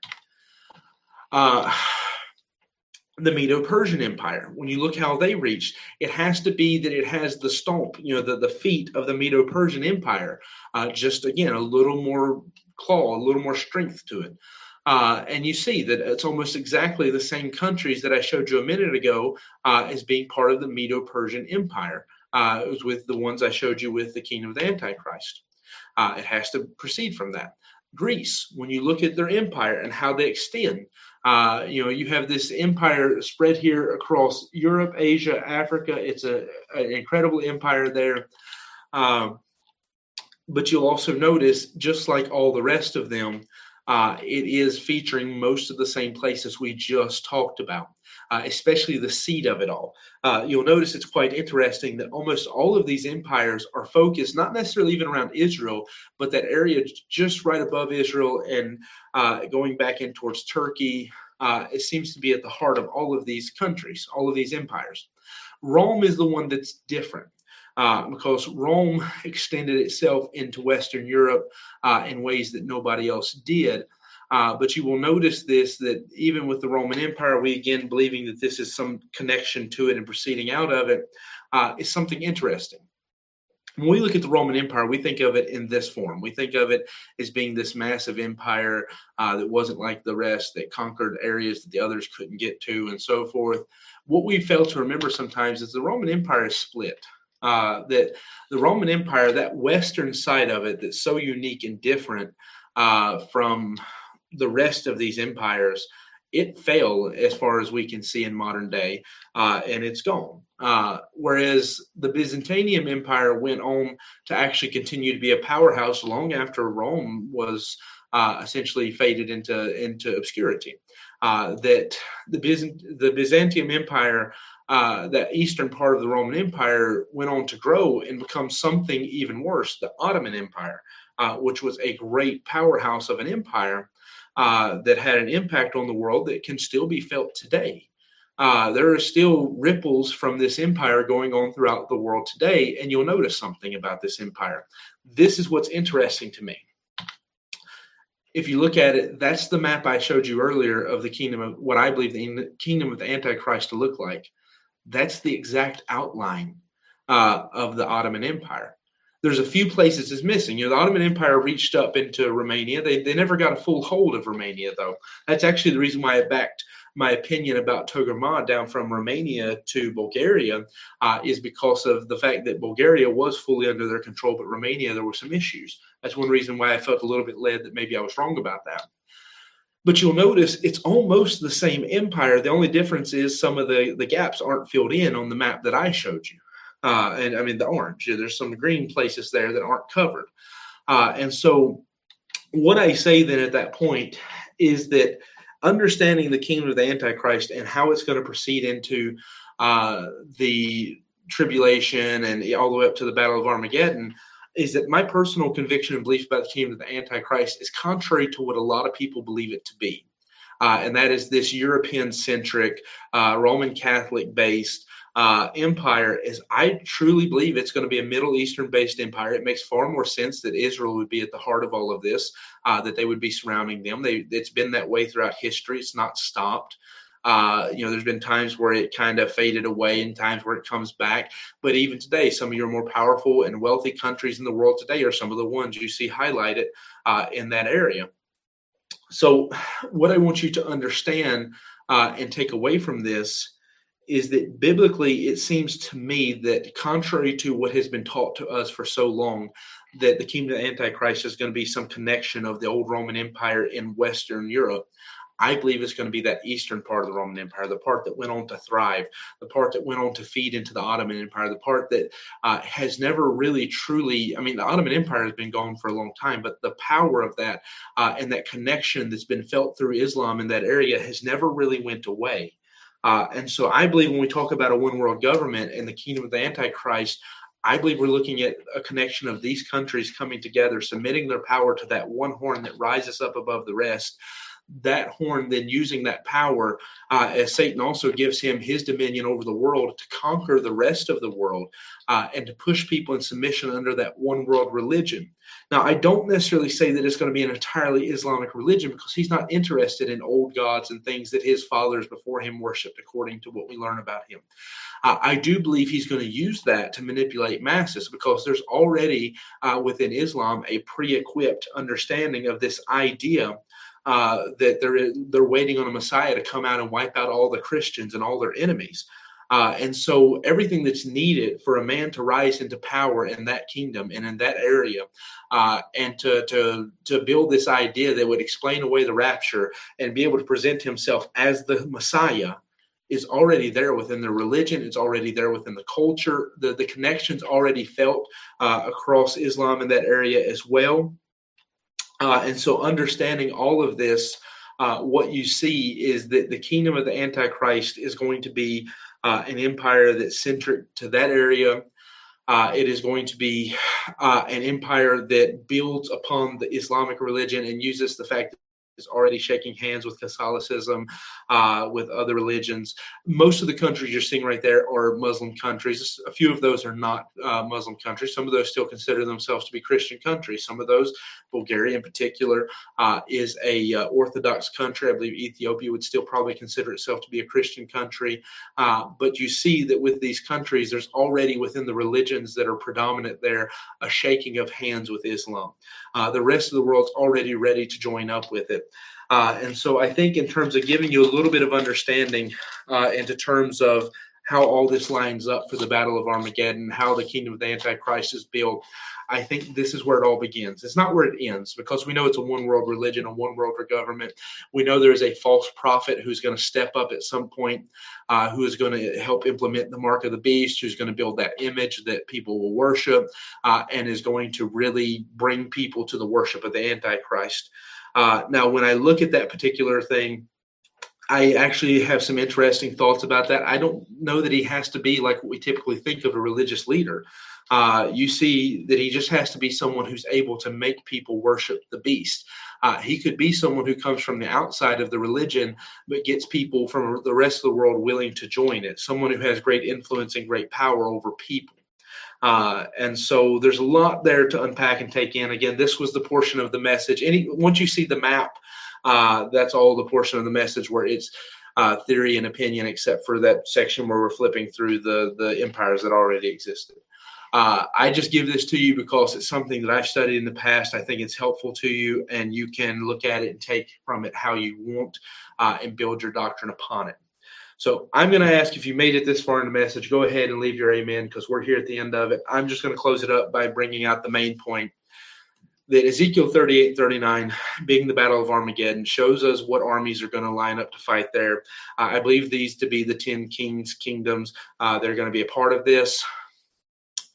Speaker 1: Uh, the Medo-Persian Empire. When you look how they reached, it has to be that it has the stomp, you know, the, the feet of the Medo-Persian Empire. Uh, just again, a little more claw, a little more strength to it. Uh, and you see that it's almost exactly the same countries that I showed you a minute ago uh, as being part of the Medo-Persian Empire. Uh, it was with the ones I showed you with the kingdom of the Antichrist. Uh, it has to proceed from that. Greece, when you look at their empire and how they extend, uh, you know, you have this empire spread here across Europe, Asia, Africa. It's a, an incredible empire there. Um, but you'll also notice, just like all the rest of them, uh, it is featuring most of the same places we just talked about, uh, especially the seat of it all. Uh, you'll notice it's quite interesting that almost all of these empires are focused not necessarily even around Israel, but that area just right above Israel and uh, going back in towards Turkey. Uh, it seems to be at the heart of all of these countries, all of these empires. Rome is the one that's different uh, because Rome [LAUGHS] extended itself into Western Europe uh, in ways that nobody else did. Uh, but you will notice this that even with the Roman Empire, we again believing that this is some connection to it and proceeding out of it uh, is something interesting. When we look at the Roman Empire, we think of it in this form. We think of it as being this massive empire uh, that wasn't like the rest, that conquered areas that the others couldn't get to, and so forth. What we fail to remember sometimes is the Roman Empire is split uh, that the Roman Empire, that Western side of it, that's so unique and different uh, from the rest of these empires, it failed as far as we can see in modern day, uh, and it's gone. Uh, whereas the Byzantium Empire went on to actually continue to be a powerhouse long after Rome was uh, essentially faded into into obscurity. Uh, that the Byzant- the Byzantium Empire uh, that eastern part of the Roman Empire went on to grow and become something even worse, the Ottoman Empire, uh, which was a great powerhouse of an empire uh, that had an impact on the world that can still be felt today. Uh, there are still ripples from this empire going on throughout the world today, and you'll notice something about this empire. This is what's interesting to me if you look at it, that's the map I showed you earlier of the kingdom of what I believe the kingdom of the Antichrist to look like. That's the exact outline uh, of the Ottoman Empire. There's a few places it's missing. You know, the Ottoman Empire reached up into Romania. They, they never got a full hold of Romania, though. That's actually the reason why I backed my opinion about Togarmah down from Romania to Bulgaria uh, is because of the fact that Bulgaria was fully under their control, but Romania, there were some issues. That's one reason why I felt a little bit led that maybe I was wrong about that. But you'll notice it's almost the same empire. The only difference is some of the, the gaps aren't filled in on the map that I showed you. Uh, and I mean, the orange, there's some green places there that aren't covered. Uh, and so, what I say then at that point is that understanding the kingdom of the Antichrist and how it's going to proceed into uh, the tribulation and all the way up to the battle of Armageddon is that my personal conviction and belief about the kingdom of the Antichrist is contrary to what a lot of people believe it to be. Uh, and that is this European centric, uh, Roman Catholic based uh, empire. Is I truly believe it's going to be a Middle Eastern based empire. It makes far more sense that Israel would be at the heart of all of this, uh, that they would be surrounding them. They, it's been that way throughout history, it's not stopped. Uh, you know, there's been times where it kind of faded away and times where it comes back. But even today, some of your more powerful and wealthy countries in the world today are some of the ones you see highlighted uh, in that area. So, [SIGHS] what I want you to understand uh, and take away from this is that biblically, it seems to me that contrary to what has been taught to us for so long, that the kingdom of Antichrist is going to be some connection of the old Roman Empire in Western Europe. I believe it's going to be that eastern part of the Roman Empire, the part that went on to thrive, the part that went on to feed into the Ottoman Empire, the part that uh, has never really truly, I mean, the Ottoman Empire has been gone for a long time, but the power of that uh, and that connection that's been felt through Islam in that area has never really went away. Uh, and so I believe when we talk about a one world government and the kingdom of the Antichrist, I believe we're looking at a connection of these countries coming together, submitting their power to that one horn that rises up above the rest that horn then using that power uh, as Satan also gives him his dominion over the world to conquer the rest of the world uh, and to push people in submission under that one world religion. Now, I don't necessarily say that it's going to be an entirely Islamic religion because he's not interested in old gods and things that his fathers before him worshipped, according to what we learn about him. Uh, I do believe he's going to use that to manipulate masses because there's already uh, within Islam a pre equipped understanding of this idea uh, that they're they're waiting on a Messiah to come out and wipe out all the Christians and all their enemies. Uh, and so everything that's needed for a man to rise into power in that kingdom and in that area, uh, and to to to build this idea that would explain away the rapture and be able to present himself as the Messiah, is already there within the religion. It's already there within the culture. The, the connections already felt uh, across Islam in that area as well. Uh, and so, understanding all of this, uh, what you see is that the kingdom of the Antichrist is going to be uh, an empire that's centric to that area. Uh, it is going to be uh, an empire that builds upon the Islamic religion and uses the fact is already shaking hands with Catholicism, uh, with other religions. Most of the countries you're seeing right there are Muslim countries. A few of those are not uh, Muslim countries. Some of those still consider themselves to be Christian countries. Some of those, Bulgaria in particular, uh, is a uh, Orthodox country. I believe Ethiopia would still probably consider itself to be a Christian country. Uh, but you see that with these countries, there's already within the religions that are predominant there a shaking of hands with Islam. Uh, the rest of the world's already ready to join up with it. Uh, and so I think, in terms of giving you a little bit of understanding uh, into terms of how all this lines up for the Battle of Armageddon, how the kingdom of the Antichrist is built, I think this is where it all begins. It's not where it ends because we know it's a one world religion, a one world government. We know there is a false prophet who's going to step up at some point, uh, who is going to help implement the mark of the beast, who's going to build that image that people will worship, uh, and is going to really bring people to the worship of the Antichrist. Uh, now, when I look at that particular thing, I actually have some interesting thoughts about that. I don't know that he has to be like what we typically think of a religious leader. Uh, you see that he just has to be someone who's able to make people worship the beast. Uh, he could be someone who comes from the outside of the religion, but gets people from the rest of the world willing to join it. Someone who has great influence and great power over people. Uh, and so there's a lot there to unpack and take in. Again, this was the portion of the message. Any once you see the map, uh, that's all the portion of the message where it's uh, theory and opinion, except for that section where we're flipping through the the empires that already existed. Uh, I just give this to you because it's something that I've studied in the past. I think it's helpful to you, and you can look at it and take from it how you want uh, and build your doctrine upon it. So I'm going to ask if you made it this far in the message, go ahead and leave your amen because we're here at the end of it. I'm just going to close it up by bringing out the main point that Ezekiel 38 39, being the Battle of Armageddon, shows us what armies are going to line up to fight there. Uh, I believe these to be the 10 kings, kingdoms. Uh, they're going to be a part of this.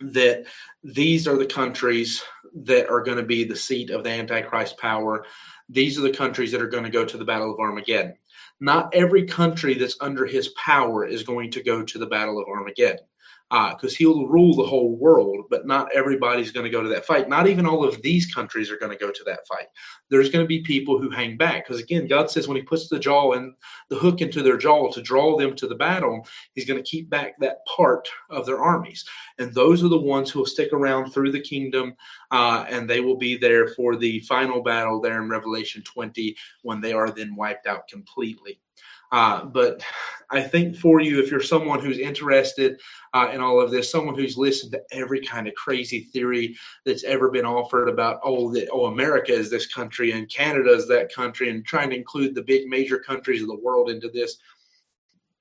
Speaker 1: That these are the countries that are going to be the seat of the Antichrist power. These are the countries that are going to go to the Battle of Armageddon. Not every country that's under his power is going to go to the Battle of Armageddon because uh, he'll rule the whole world, but not everybody's going to go to that fight. Not even all of these countries are going to go to that fight. There's going to be people who hang back because, again, God says when He puts the jaw and the hook into their jaw to draw them to the battle, He's going to keep back that part of their armies. And those are the ones who will stick around through the kingdom, uh, and they will be there for the final battle there in Revelation 20 when they are then wiped out completely. Uh, but I think for you, if you're someone who's interested uh, in all of this, someone who's listened to every kind of crazy theory that's ever been offered about, oh, that oh, America is this country and Canada is that country, and trying to include the big major countries of the world into this,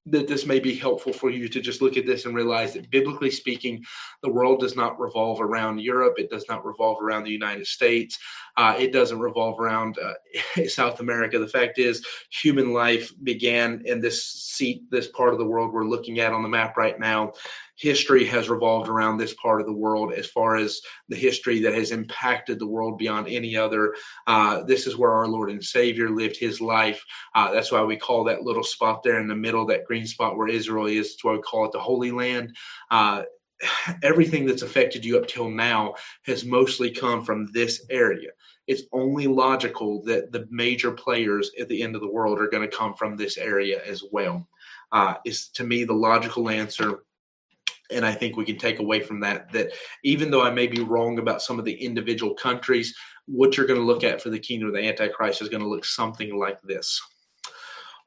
Speaker 1: that this may be helpful for you to just look at this and realize that biblically speaking, the world does not revolve around Europe. It does not revolve around the United States. Uh, it doesn't revolve around uh, [LAUGHS] South America. The fact is, human life began in this seat, this part of the world we're looking at on the map right now, history has revolved around this part of the world as far as the history that has impacted the world beyond any other. Uh, this is where our Lord and Savior lived his life. Uh, that's why we call that little spot there in the middle, that green spot where Israel is, that's why we call it the Holy Land. Uh, everything that's affected you up till now has mostly come from this area. It's only logical that the major players at the end of the world are going to come from this area as well. Uh, is to me the logical answer and I think we can take away from that that even though I may be wrong about some of the individual countries, what you're going to look at for the kingdom of the Antichrist is going to look something like this.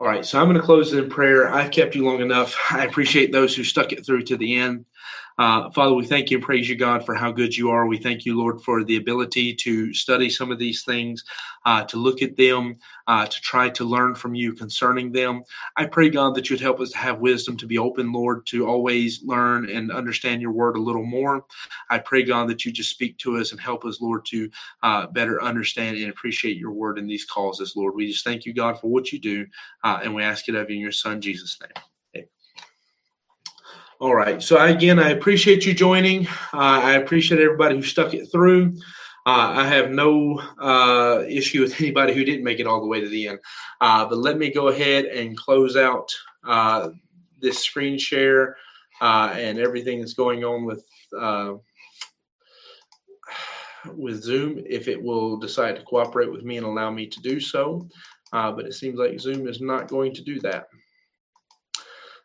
Speaker 1: All right, so I'm going to close in prayer. I've kept you long enough. I appreciate those who stuck it through to the end. Uh, Father, we thank you and praise you, God, for how good you are. We thank you, Lord, for the ability to study some of these things, uh, to look at them, uh, to try to learn from you concerning them. I pray, God, that you'd help us to have wisdom to be open, Lord, to always learn and understand your word a little more. I pray, God, that you just speak to us and help us, Lord, to uh, better understand and appreciate your word in these causes, Lord. We just thank you, God, for what you do, uh, and we ask it of you in your Son, Jesus' name. All right. So again, I appreciate you joining. Uh, I appreciate everybody who stuck it through. Uh, I have no uh, issue with [LAUGHS] anybody who didn't make it all the way to the end. Uh, but let me go ahead and close out uh, this screen share uh, and everything that's going on with with Zoom if it will decide to cooperate with me and allow me to do so. but it seems like Zoom is not going to do that.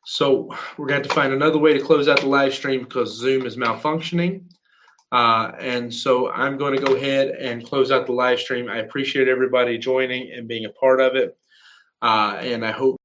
Speaker 1: So we're going to, find another way to close out the live stream because Zoom is malfunctioning. Uh, and so I'm going to go ahead and close out the live stream. I appreciate everybody joining and being a part of it. Uh, and I hope